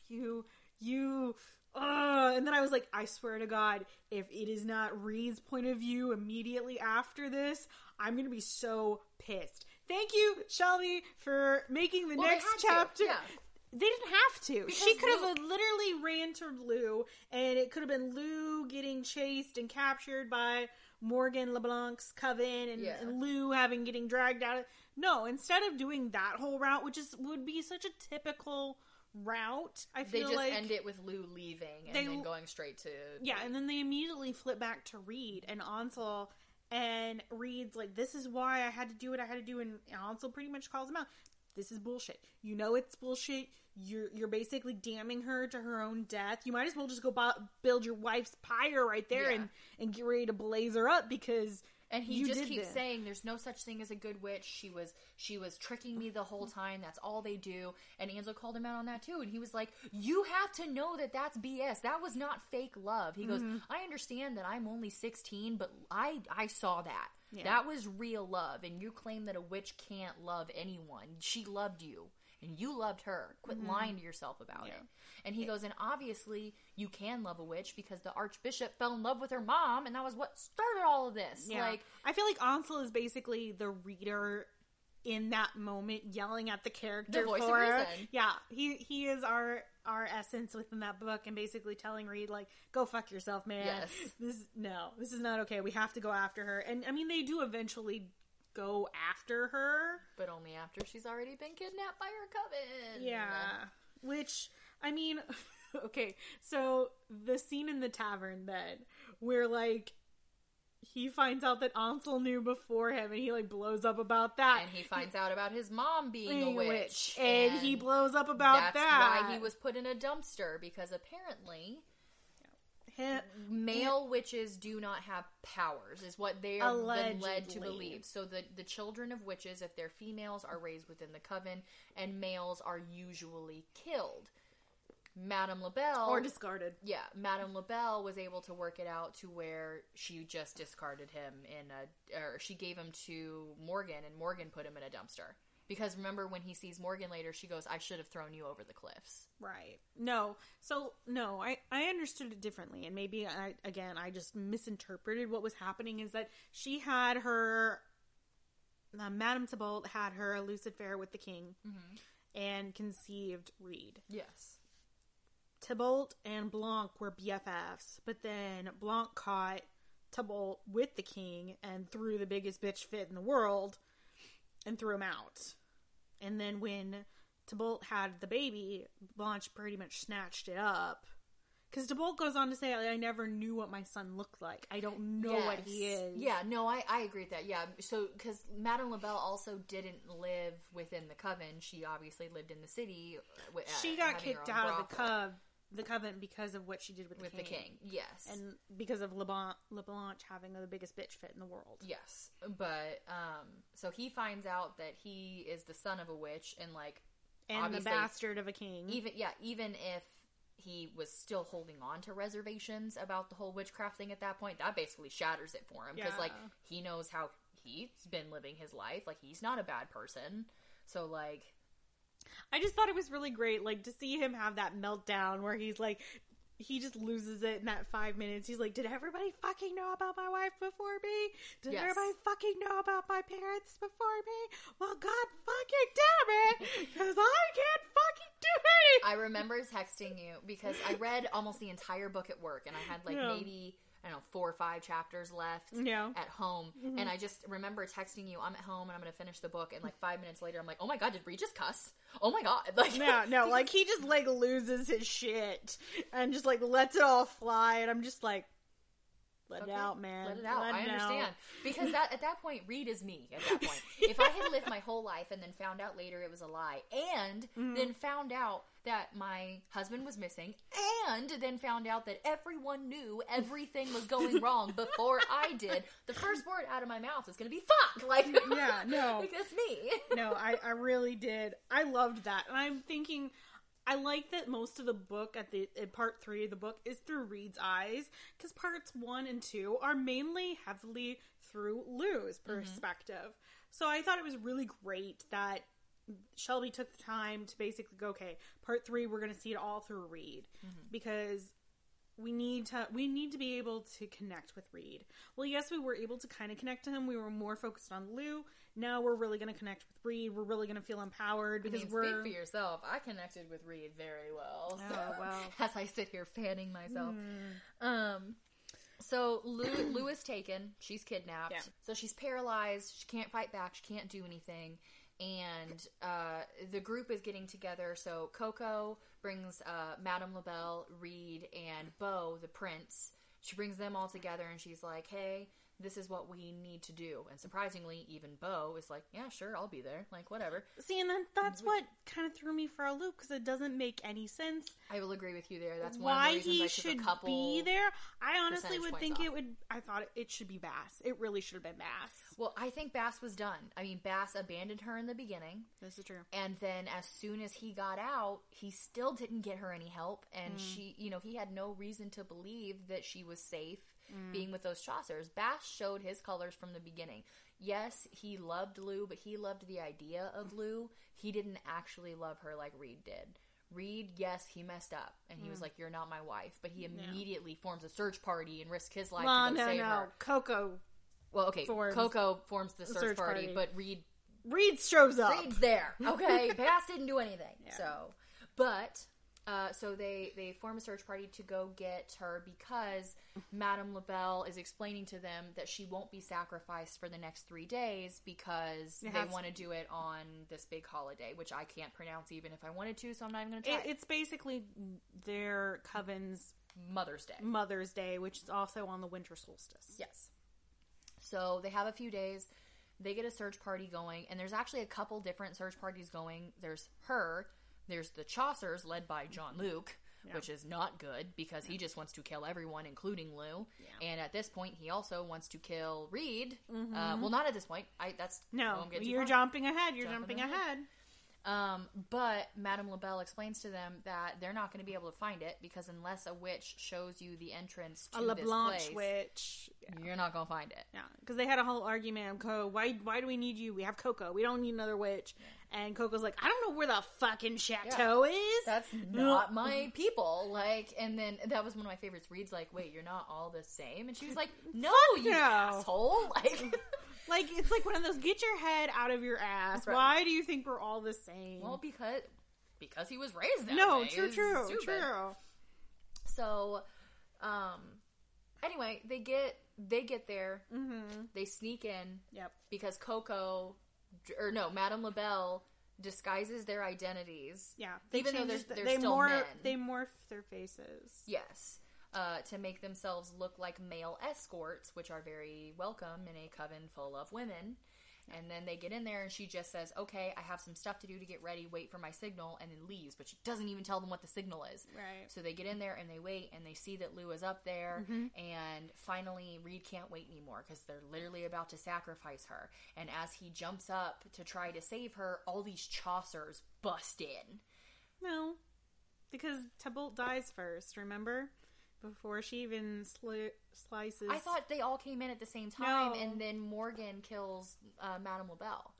you, you, uh, and then I was like, I swear to God, if it is not Reid's point of view immediately after this, I'm gonna be so pissed. Thank you, Shelby, for making the Well, next to, chapter. yeah. They didn't have to. Because she could have literally ran to Lou, and it could have been Lou getting chased and captured by Morgan LeBlanc's coven, and, Yeah. and Lou having getting dragged out. Of, no, instead of doing that whole route, which is would be such a typical route, I feel they just like end it with Lou leaving and They- then going straight to yeah, and then they immediately flip back to Reid and Ansel, and Reid's like, "This is why I had to do what I had to do," and Ansel pretty much calls him out. This is bullshit. You know it's bullshit. You're you're basically damning her to her own death. You might as well just go bu- build your wife's pyre right there Yeah. and and get ready to blaze her up because And he You just keeps this. saying there's no such thing as a good witch. She was she was tricking me the whole time. That's all they do. And Ansel called him out on that too. And he was like, "You have to know that that's BS. That was not fake love." He goes, Mm-hmm. "I understand that I'm only 16, but I I saw that. Yeah. That was real love. And you claim that a witch can't love anyone. She loved you." And you loved her. Quit lying to yourself about Mm-hmm. Yeah. it. And he goes, and obviously you can love a witch because the archbishop fell in love with her mom, and that was what started all of this. Yeah. Like, I feel like Ansel is basically the reader in that moment yelling at the character The voice of for reason. yeah he he is our our essence within that book and basically telling Reid like go fuck yourself man Yes. this no this is not okay we have to go after her and I mean they do eventually go after her but only after she's already been kidnapped by her coven. Yeah. Which, I mean, okay, so the scene in the tavern then, where like he finds out that Ansel knew before him and he like blows up about that. And he finds out about his mom being a witch. And, he blows up about that's that. why he was put in a dumpster because apparently Him- male witches do not have powers is what they are been led to believe. So the, the children of witches if they're females are raised within the coven and males are usually killed. Madame labelle or discarded. yeah madame labelle was able to work it out to where she just discarded him in a or she gave him to morgan and morgan put him in a dumpster because remember when he sees morgan later she goes i should have thrown you over the cliffs Right. No. So no, I I understood it differently, and maybe I again I just misinterpreted what was happening. Is that she had her, uh, Madame Tybalt had her elusive affair with the king, and conceived Reid. yes Tybalt and Blanc were BFFs, but then Blanc caught Tybalt with the king and threw the biggest bitch fit in the world and threw him out. And then when Tybalt had the baby, Blanche pretty much snatched it up. Because Tybalt goes on to say, I never knew what my son looked like. I don't know what he is. Yeah, no, I, I agree with that. Yeah, so because Madame Labelle also didn't live within the coven, she obviously lived in the city. uh, wi- uh, She got kicked out of the brothel cov- the coven because of what she did with, with the, the king. king. Yes, And because of LeBlanc, LeBlanche having the biggest bitch fit in the world. yes, but um, so he finds out that he is the son of a witch, and like And the bastard of a king. even yeah, even if he was still holding on to reservations about the whole witchcraft thing at that point, that basically shatters it for him because like he knows how he's been living his life. Like he's not a bad person. So like I just thought it was really great, like to see him have that meltdown where he's like, he just loses it in that five minutes. He's like, "Did everybody fucking know about my wife before me? Did Yes. everybody fucking know about my parents before me? Well, God fucking damn it, because I can't fucking do it. I remember texting you because I read almost the entire book at work and I had like Yeah. maybe I don't know four or five chapters left Yeah. at home. Mm-hmm. And I just remember texting you I'm at home and I'm gonna finish the book and like five minutes later I'm like oh my god did Reid just cuss? Oh my god. Like No, no, like he just like loses his shit and just like lets it all fly, and I'm just like, let Okay, it out, man. Let it out. I it understand out. because that at that point, Reid is me. At that point, if I had lived my whole life and then found out later it was a lie, and Mm-hmm. then found out that my husband was missing, and then found out that everyone knew everything was going wrong before I did, the first word out of my mouth is going to be "fuck." Like, Yeah, no. like that's me. no, I, I really did. I loved that. And I'm thinking, I like that most of the book at the in part three of the book is through Reid's eyes because parts one and two are mainly heavily through Lou's mm-hmm. perspective. So I thought it was really great that Shelby took the time to basically go, okay, part three, we're going to see it all through Reid mm-hmm. because we need to we need to be able to connect with Reid. Well, yes, we were able to kind of connect to him. We were more focused on Lou. Now we're really going to connect with Reid. We're really going to feel empowered I because mean, we're speak for yourself. I connected with Reid very well. So, Oh, well. as I sit here fanning myself. Hmm. Um, so Lou, Lou is taken. She's kidnapped. Yeah. So she's paralyzed. She can't fight back. She can't do anything. And uh, the group is getting together. So Coco brings uh, Madame Labelle, Reid, and Beau, the prince. She brings them all together, and she's like, "Hey, this is what we need to do. And surprisingly, even Beau is like, yeah, sure, I'll be there. Like, whatever. See, and then that's what kind of threw me for a loop because it doesn't make any sense I will agree with you there. That's one why of the reasons he I should a couple. be there. I honestly would think off. it would. I thought it should be Bas. It really should have been Bas. Well, I think Bas was done. I mean, Bas abandoned her in the beginning. This is true. And then as soon as he got out, he still didn't get her any help. And mm. she, you know, he had no reason to believe that she was safe Mm. being with those Chasseurs. Bas showed his colors from the beginning. Yes, he loved Lou, but he loved the idea of Lou. He didn't actually love her like Reid did. Reid, yes, he messed up, and he was mm. like, "You're not my wife." But he immediately forms a search party and risks his life Well, to go no, save no. her. Coco Well, okay, Forms Coco forms the search, search party, party. but Reid Reid shows up. Reid's there. Okay, Bas didn't do anything. So, but uh, so they they form a search party to go get her because Madame LaBelle is explaining to them that she won't be sacrificed for the next three days because It they want to do it on this big holiday, which I can't pronounce even if I wanted to. So I'm not even going to try. It, it's basically their coven's Mother's Day. Mother's Day, which is also on the winter solstice. Yes. So they have a few days. They get a search party going, and there's actually a couple different search parties going. There's her. There's the Chasseurs, led by Jean Luc, which is not good because he just wants to kill everyone, including Lou. And at this point, he also wants to kill Reid. Uh, well, not at this point. I that's No, you're jumping ahead. You're Jumping jumping, ahead. ahead. Um, but Madame LaBelle explains to them that they're not going to be able to find it because unless a witch shows you the entrance to A this LeBlanc place, witch. you're not going to find it. Yeah, because they had a whole argument Co. Why? Why do we need you? We have Coco. We don't need another witch. And Coco's like, I don't know where the fucking chateau is. that's not my people. Like, and then that was one of my favorites. Reid's like, wait, you're not all the same, and she was like, no, you no. asshole. Like, like it's like one of those. Get your head out of your ass. Right. Why do you think we're all the same? well, because because he was raised that no, way. true, true, stupid. true. So, um, anyway, they get they get there. Mm-hmm. They sneak in Yep. because Coco, or no, Madame LaBelle disguises their identities. Yeah. Even though change there's- the- they're they still morph, men. They morph their faces. Yes. Uh, to make themselves look like male escorts, which are very welcome in a coven full of women. And then they get in there, and she just says, "Okay, I have some stuff to do to get ready. Wait for my signal," and then leaves. But she doesn't even tell them what the signal is. Right. So they get in there and they wait, and they see that Lou is up there. Mm-hmm. And finally, Reid can't wait anymore because they're literally about to sacrifice her. And as he jumps up to try to save her, all these Chasseurs bust in. No, because Tybalt dies first. Remember, before she even sli- slices. I thought they all came in at the same time, No. and then Morgan kills uh, Madame LaBelle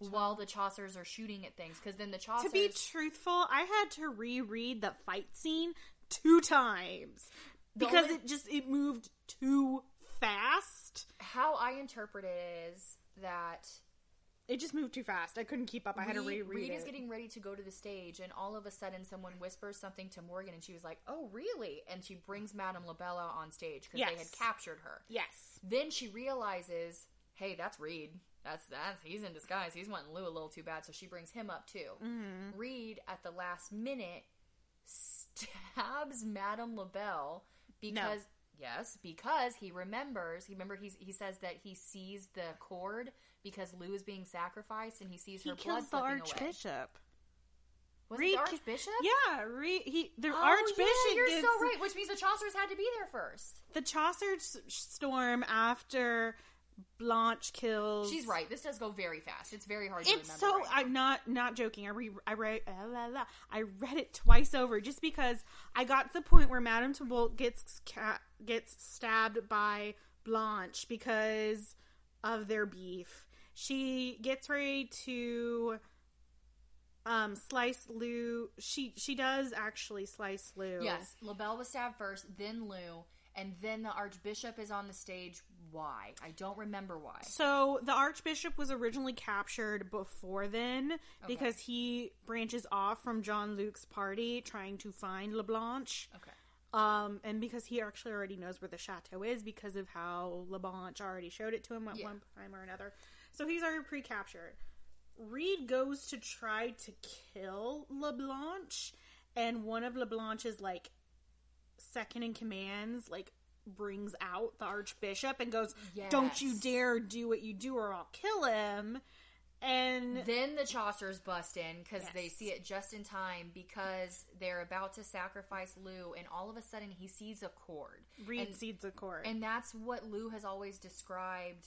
the while the Chasseurs are shooting at things. Because then the Chasseurs, To be truthful, I had to reread the fight scene two times The because only- it just it moved too fast. how I interpret it is that It just moved too fast. I couldn't keep up. I had to Reid, reread Reid it. is getting ready to go to the stage, and all of a sudden, someone whispers something to Morgan, and she was like, "Oh, really?" And she brings Madame LaBelle out on stage because they had captured her. yes. Then she realizes, "Hey, that's Reid. That's that's he's in disguise. He's wanting Lou a little too bad." So she brings him up too. Mm-hmm. Reid at the last minute stabs Madame LaBelle because yes, because he remembers. He remember he's, he says that he sees the cord because Lou is being sacrificed, and he sees He her kills blood the slipping away. archbishop. Was Reid the archbishop? Yeah, re- he the Oh, archbishop yeah, you're gets so right. Which means the Chasseurs had to be there first. the Chasseur s- storm after Blanche kills. She's right. This does go very fast. It's very hard to It's remember. so right I'm not not joking. I re I read. I read it twice over just because I got to the point where Madame Tumbolt gets ca- gets stabbed by Blanche because of their beef. She gets ready to um slice Lou. She she does actually slice Lou. Yes, LaBelle was stabbed first, then Lou, and then the Archbishop is on the stage. Why? I don't remember why. So the Archbishop was originally captured before then because he branches off from Jean Luc's party trying to find LeBlanche. Okay. Um, and because he actually already knows where the chateau is because of how LeBlanche already showed it to him at Yeah. one time or another. So he's already pre-captured. Reid goes to try to kill LeBlanche, and one of LeBlanche's like second in commands like brings out the archbishop and goes, "Don't you dare do what you do, or I'll kill him." And Then the Chasseurs bust in because they see it just in time because they're about to sacrifice Lou, and all of a sudden he sees a cord. Reid and, seeds a cord. and that's what Lou has always described.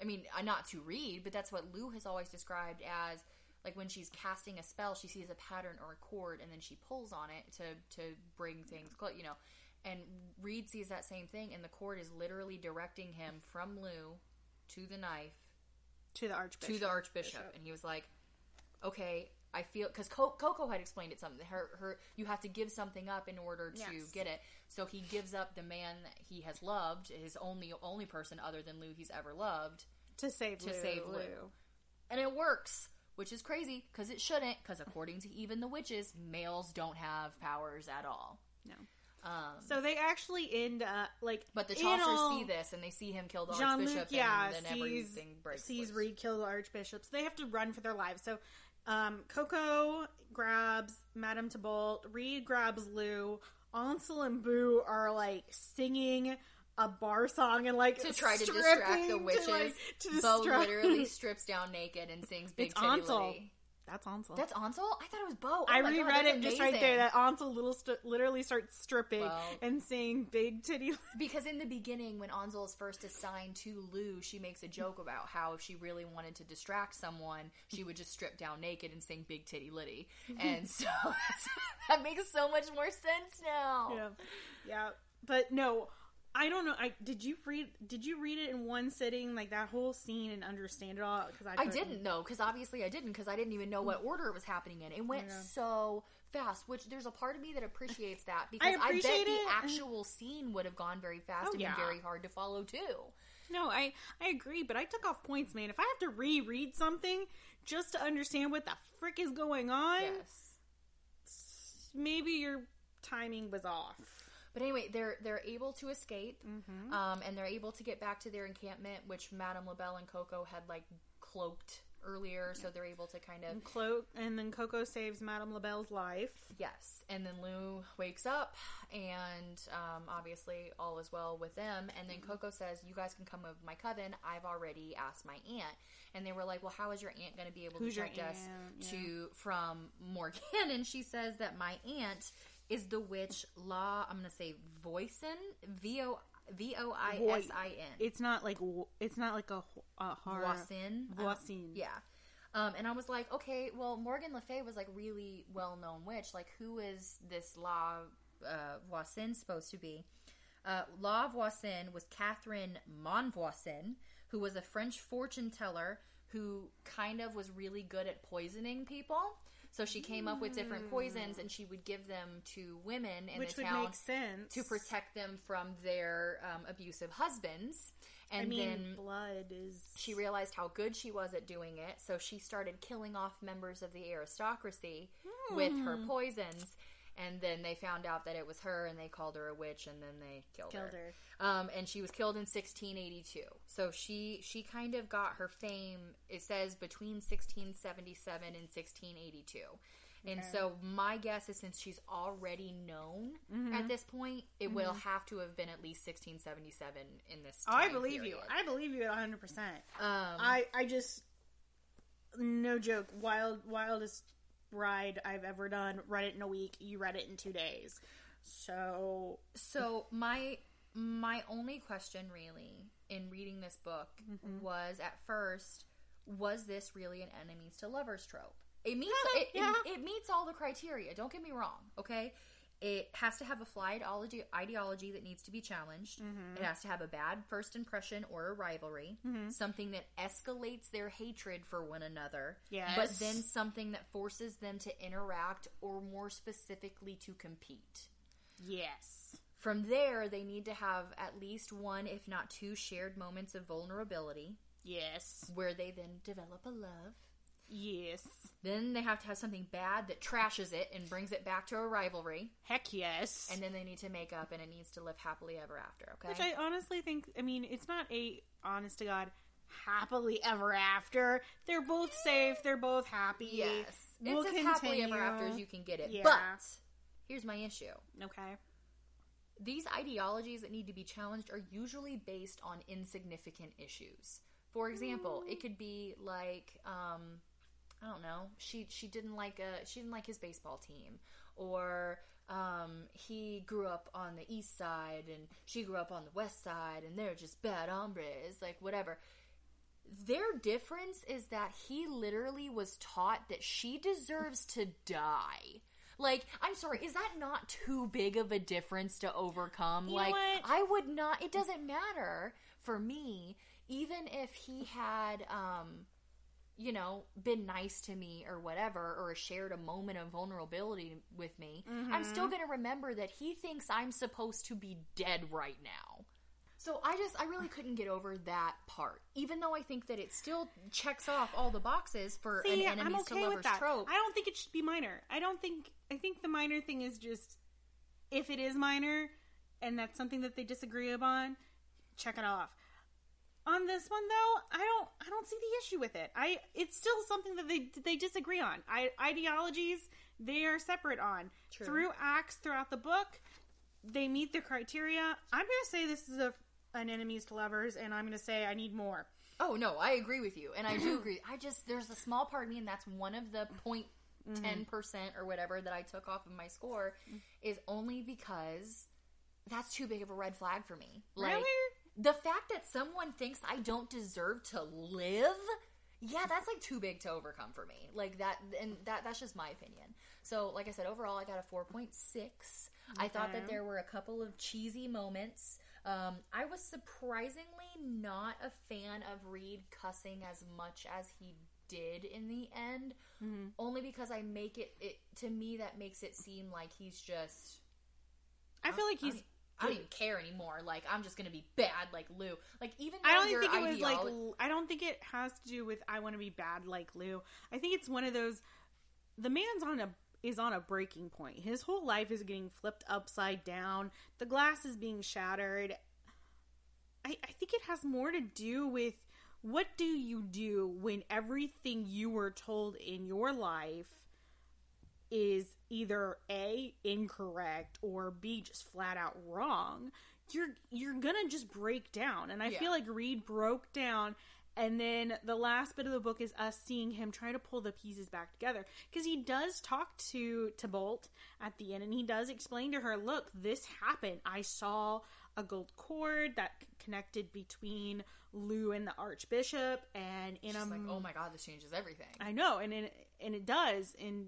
I mean, uh, not to read, but that's what Lou has always described as like when she's casting a spell, she sees a pattern or a cord, and then she pulls on it to to bring things close. You know, and Reid sees that same thing, and the cord is literally directing him from Lou to the knife to the archbishop. to the archbishop, and he was like, "Okay, I feel because Co- Coco had explained it something. Her, her, you have to give something up in order to Yes. get it. So he gives up the man that he has loved, his only only person other than Lou he's ever loved, to save to Lou. save Lou. and it works." Which is crazy because it shouldn't. Because according to even the witches, males don't have powers at all. No. Um, So they actually end up like, but the Chasseurs all- see this and they see him kill the Jean Luc, archbishop, yeah, and then sees everything breaks sees loose. Reid kill the archbishop. So they have to run for their lives. So um, Coco grabs Madame Tybalt. Reid grabs Lou. Ansel and Beau are like singing a bar song and like to try to distract the to, witches. like, to Beau literally strips down naked and sings "Big It's Ansel. Liddy." That's Ansel. That's Ansel. I thought it was Beau. Oh I God, reread that's it just right there. That Ansel little st- literally starts stripping Well- and saying "Big Titty." Because in the beginning, when Ansel is first assigned to Lou, she makes a joke about how if she really wanted to distract someone, she would just strip down naked and sing "Big Titty litty. and so that makes so much more sense now. yeah, yeah. But no, I don't know. I did you read? Did you read it in one sitting, like that whole scene, and understand it all? Because I I, didn't know because obviously I didn't because I didn't even know what order it was happening in. It went so fast, which there's a part of me that appreciates that because I, bet appreciate the actual scene would have gone very fast Oh, and yeah. been very hard to follow too. No, I I agree, but I took off points, man. If I have to reread something just to understand what the frick is going on, Yes. maybe your timing was off. But anyway, they're they're able to escape, Mm-hmm. um, and they're able to get back to their encampment, which Madame Labelle and Coco had like cloaked earlier, so they're able to kind of And Clo- and then Coco saves Madame Labelle's life. Yes, and then Lou wakes up, and um, obviously all is well with them. And then Coco says, "You guys can come with my coven. I've already asked my aunt." And they were like, "Well, how is your aunt going to be able Who's to protect us aunt? to from Morgan?" And she says that my aunt is the witch La. I'm to say Voisin, V O V O I S I N. It's not like it's not like a, a horror. Voisin. Voisin. Yeah. Um, and I was like, okay, well, Morgan Le Fay was like really well known witch. Like, who is this La uh, Voisin supposed to be? Uh, La Voisin was Catherine Monvoisin, who was a French fortune teller who kind of was really good at poisoning people. So she came up with different poisons and she would give them to women in which the town to protect them from their um, abusive husbands. And I mean, then blood is. she realized how good she was at doing it, so she started killing off members of the aristocracy with her Hmm. poisons. And then they found out that it was her, and they called her a witch, and then they killed, Killed her. Um, and she was killed in 1682. So she she kind of got her fame. It says between 1677 and 1682. And Okay. so my guess is since she's already known Mm-hmm. at this point, it will have to have been at least 1677 in this. Oh, I believe you. I believe you at 100. percent Um, I I just no joke. Wild wildest ride I've ever done. Read it in a week. You read it in two days. So So my my only question really in reading this book Mm-hmm. was at first was this really an enemies to lovers trope? It meets Yeah, it, yeah. it, it meets all the criteria. Don't get me wrong, okay? It has to have a fly ideology, ideology that needs to be challenged. Mm-hmm. It has to have a bad first impression or a rivalry, something that escalates their hatred for one another. Yes. But then something that forces them to interact or more specifically to compete. yes, From there, they need to have at least one, if not two, shared moments of vulnerability yes, where they then develop a love. Yes. Then they have to have something bad that trashes it and brings it back to a rivalry. Heck yes. And then they need to make up and it needs to live happily ever after, okay? Which I honestly think, I mean, it's not a honest to God happily ever after. They're both safe. They're both happy. yes. We'll it's as happily ever after as you can get it. Yeah. But here's my issue. Okay. these ideologies that need to be challenged are usually based on insignificant issues. For example, it could be like um, I don't know, she she didn't like a she didn't like his baseball team, or um, he grew up on the east side and she grew up on the west side, and they're just bad hombres, like whatever. Their difference is that he literally was taught that she deserves to die. Like, I'm sorry, is that not too big of a difference to overcome? know like? I would not, it doesn't matter for me, even if he had, um, you know, been nice to me or whatever, or shared a moment of vulnerability with me, I'm mm-hmm. still going to remember that he thinks I'm supposed to be dead right now. So I just, I really couldn't get over that part, even though I think that it still checks off all the boxes for See, an enemies I'm okay to lovers with that. trope. I don't think it should be minor. I don't think. I think the minor thing is just if it is minor and that's something that they disagree upon, check it off. On this one though, I don't. I don't see the issue with it. I. It's still something that they they disagree on. I, ideologies they are separate on True. through acts throughout the book. They meet the criteria. I'm going to say this is a an enemies to lovers, and I'm going to say I need more. Oh no, I agree with you, and I do agree. I just there's a small part of me, and that's one of the point Mm-hmm. ten percent or whatever that I took off of my score, is only because that's too big of a red flag for me. Like Really? The fact that someone thinks I don't deserve to live. Yeah, that's like too big to overcome for me. Like that, and that that's just my opinion. So, like I said, overall, I got a four point six. I thought that there were a couple of cheesy moments. Um, I was surprisingly not a fan of Reid cussing as much as he did in the end, only because I make it, it to me that makes it seem like he's just. I feel like he's. I don't even care anymore. Like I'm just gonna be bad like Lou. Like even I don't think it was like. I don't think it has to do with I want to be bad like Lou. I think it's one of those. The man's on a is on a breaking point. His whole life is getting flipped upside down. The glass is being shattered. I, I think it has more to do with what do you do when everything you were told in your life is either a incorrect or b just flat out wrong you're you're gonna just break down and i Yeah. feel like reid broke down and then the last bit of the book is us seeing him try to pull the pieces back together because he does talk to to bolt at the end and he does explain to her look this happened i saw a gold cord that c- connected between lou and the archbishop and in She's a like, oh my god, this changes everything. I know, and it, and it does, and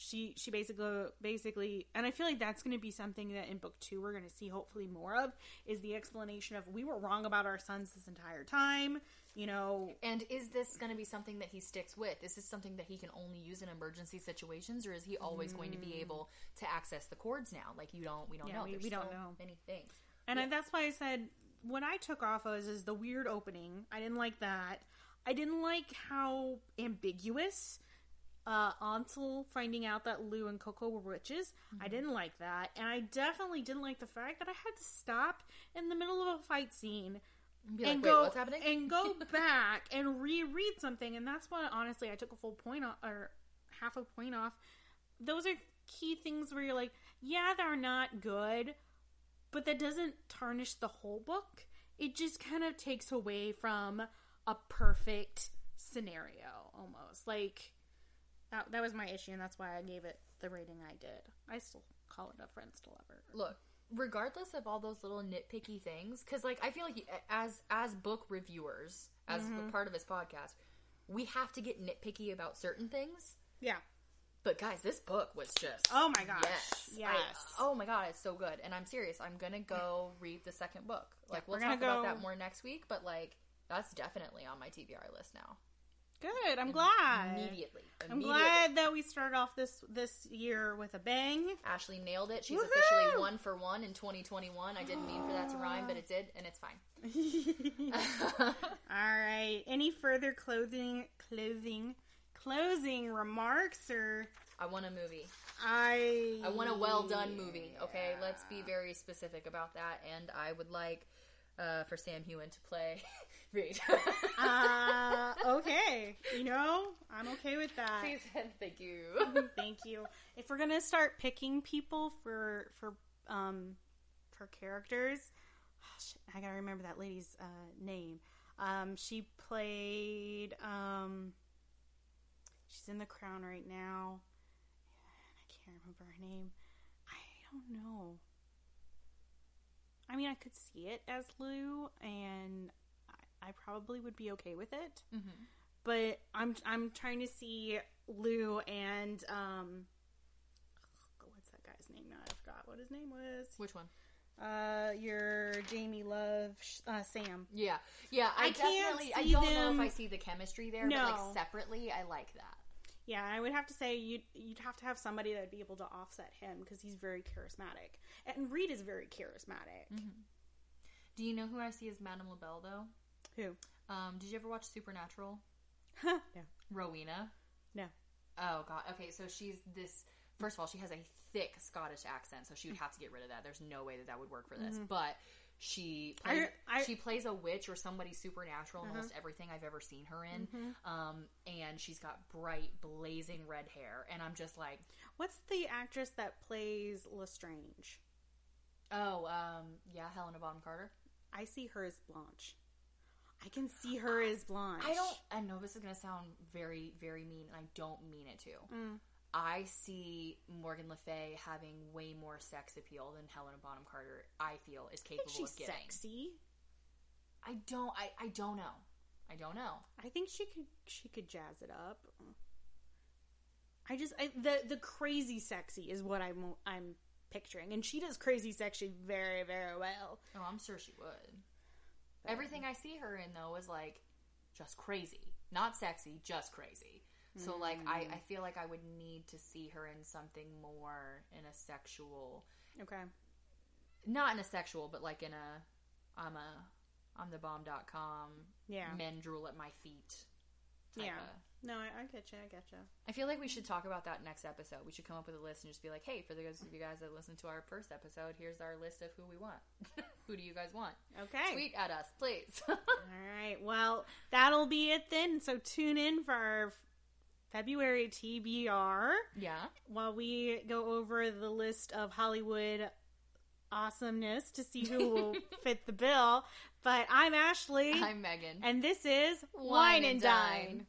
she she basically basically, and I feel like that's going to be something that in book two we're going to see hopefully more of is the explanation of we were wrong about our sons this entire time. You know, And is this going to be something that he sticks with? Is this something that he can only use in emergency situations, or is he always going to be able to access the cords now? Like you don't, we don't Mm. Yeah, know. we- There's we don't so know. many things. and I, that's why I said what I took off of is the weird opening. I didn't like that. I didn't like how ambiguous uh, Ansel finding out that Lou and Coco were witches. Mm-hmm. I didn't like that. And I definitely didn't like the fact that I had to stop in the middle of a fight scene Be like, and go what's happening? and go back and reread something. And that's why, honestly, I took a full point off, or half a point off. Those are key things where you're like, yeah, they're not good, but that doesn't tarnish the whole book. It just kind of takes away from a perfect scenario almost. Like that, that was my issue, and that's why I gave it the rating I did. I still call it a friends to lover. Look, regardless of all those little nitpicky things, because like I feel like as as book reviewers, as Mm-hmm. part of this podcast, we have to get nitpicky about certain things. Yeah. But guys, this book was just Oh my gosh. yes, Yes. I- oh my god, it's so good, and I'm serious. I'm gonna go read the second book. Like we're we'll talk about go- that more next week, but like that's definitely on my TBR list now. Good. I'm glad. Immediately, I'm Immediately. glad that we started off this this year with a bang. Ashley nailed it. She's Woohoo! officially one for one in 2021. I didn't mean for that to rhyme, but it did, and it's fine. All right. Any further clothing clothing closing remarks or I want a movie. I I want a well done movie. Okay, let's be very specific about that. And I would like uh, for Sam Heughan to play Reid. uh okay. You know, I'm okay with that. Please and thank you. Thank you. If we're going to start picking people for for um for characters. Oh, shit, I gotta remember that lady's uh, name. Um, she played. Um, she's in The Crown right now. I can't remember her name. I don't know. I mean, I could see it as Lou, and I, probably would be okay with it. Mm-hmm. But I'm I'm trying to see Lou and um, what's that guy's name now? I forgot what his name was. Which one? Uh, your Jamie Love, uh, Sam. Yeah, yeah. I, I can't definitely. I don't know if I see the chemistry there, but No. like separately, I like that. Yeah, I would have to say you'd you'd have to have somebody that'd be able to offset him because he's very charismatic, and Reid is very charismatic. Do you know who I see as Madame LaBelle though? Who? Um, did you ever watch Supernatural? no, Rowena. no. Oh god. Okay, so she's this. First of all, she has a thick Scottish accent, so she would have to get rid of that. There's no way that that would work for this. But she plays, I- I- she plays a witch or somebody supernatural in almost everything I've ever seen her in. Um, and she's got bright, blazing red hair, and I'm just like, What's the actress that plays Lestrange? oh, um, yeah, Helena Bonham Carter. I see her as Blanche. I can see her as Blanche. I don't. I know this is gonna sound very, very mean, and I don't mean it to. Mm. I see Morgan Le Fay having way more sex appeal than Helena Bonham Carter. I feel is capable she's of giving. sexy. I don't. I, I don't know. I don't know. I think she could she could jazz it up. I just I, the the crazy sexy is what I'm I'm picturing, and she does crazy sexy very very well. Oh, I'm sure she would. Everything I see her in though is like just crazy, not sexy, just crazy. So like I, mm. I feel like I would need to see her in something more in a sexual, Okay, not in a sexual, but like in a I'm a I'm the bomb.com. Yeah. men drool at my feet. type yeah. of- No, I, I get you. I get you. I feel like we should talk about that next episode. We should come up with a list and just be like, hey, for those of you guys that listened to our first episode, here's our list of who we want. who do you guys want? Okay. Tweet at us, please. All right. Well, that'll be it then. So tune in for our February TBR yeah. while we go over the list of Hollywood awesomeness to see who will fit the bill. But I'm Ashley. I'm Megan. and this is Wine Wine and Dine. Dine.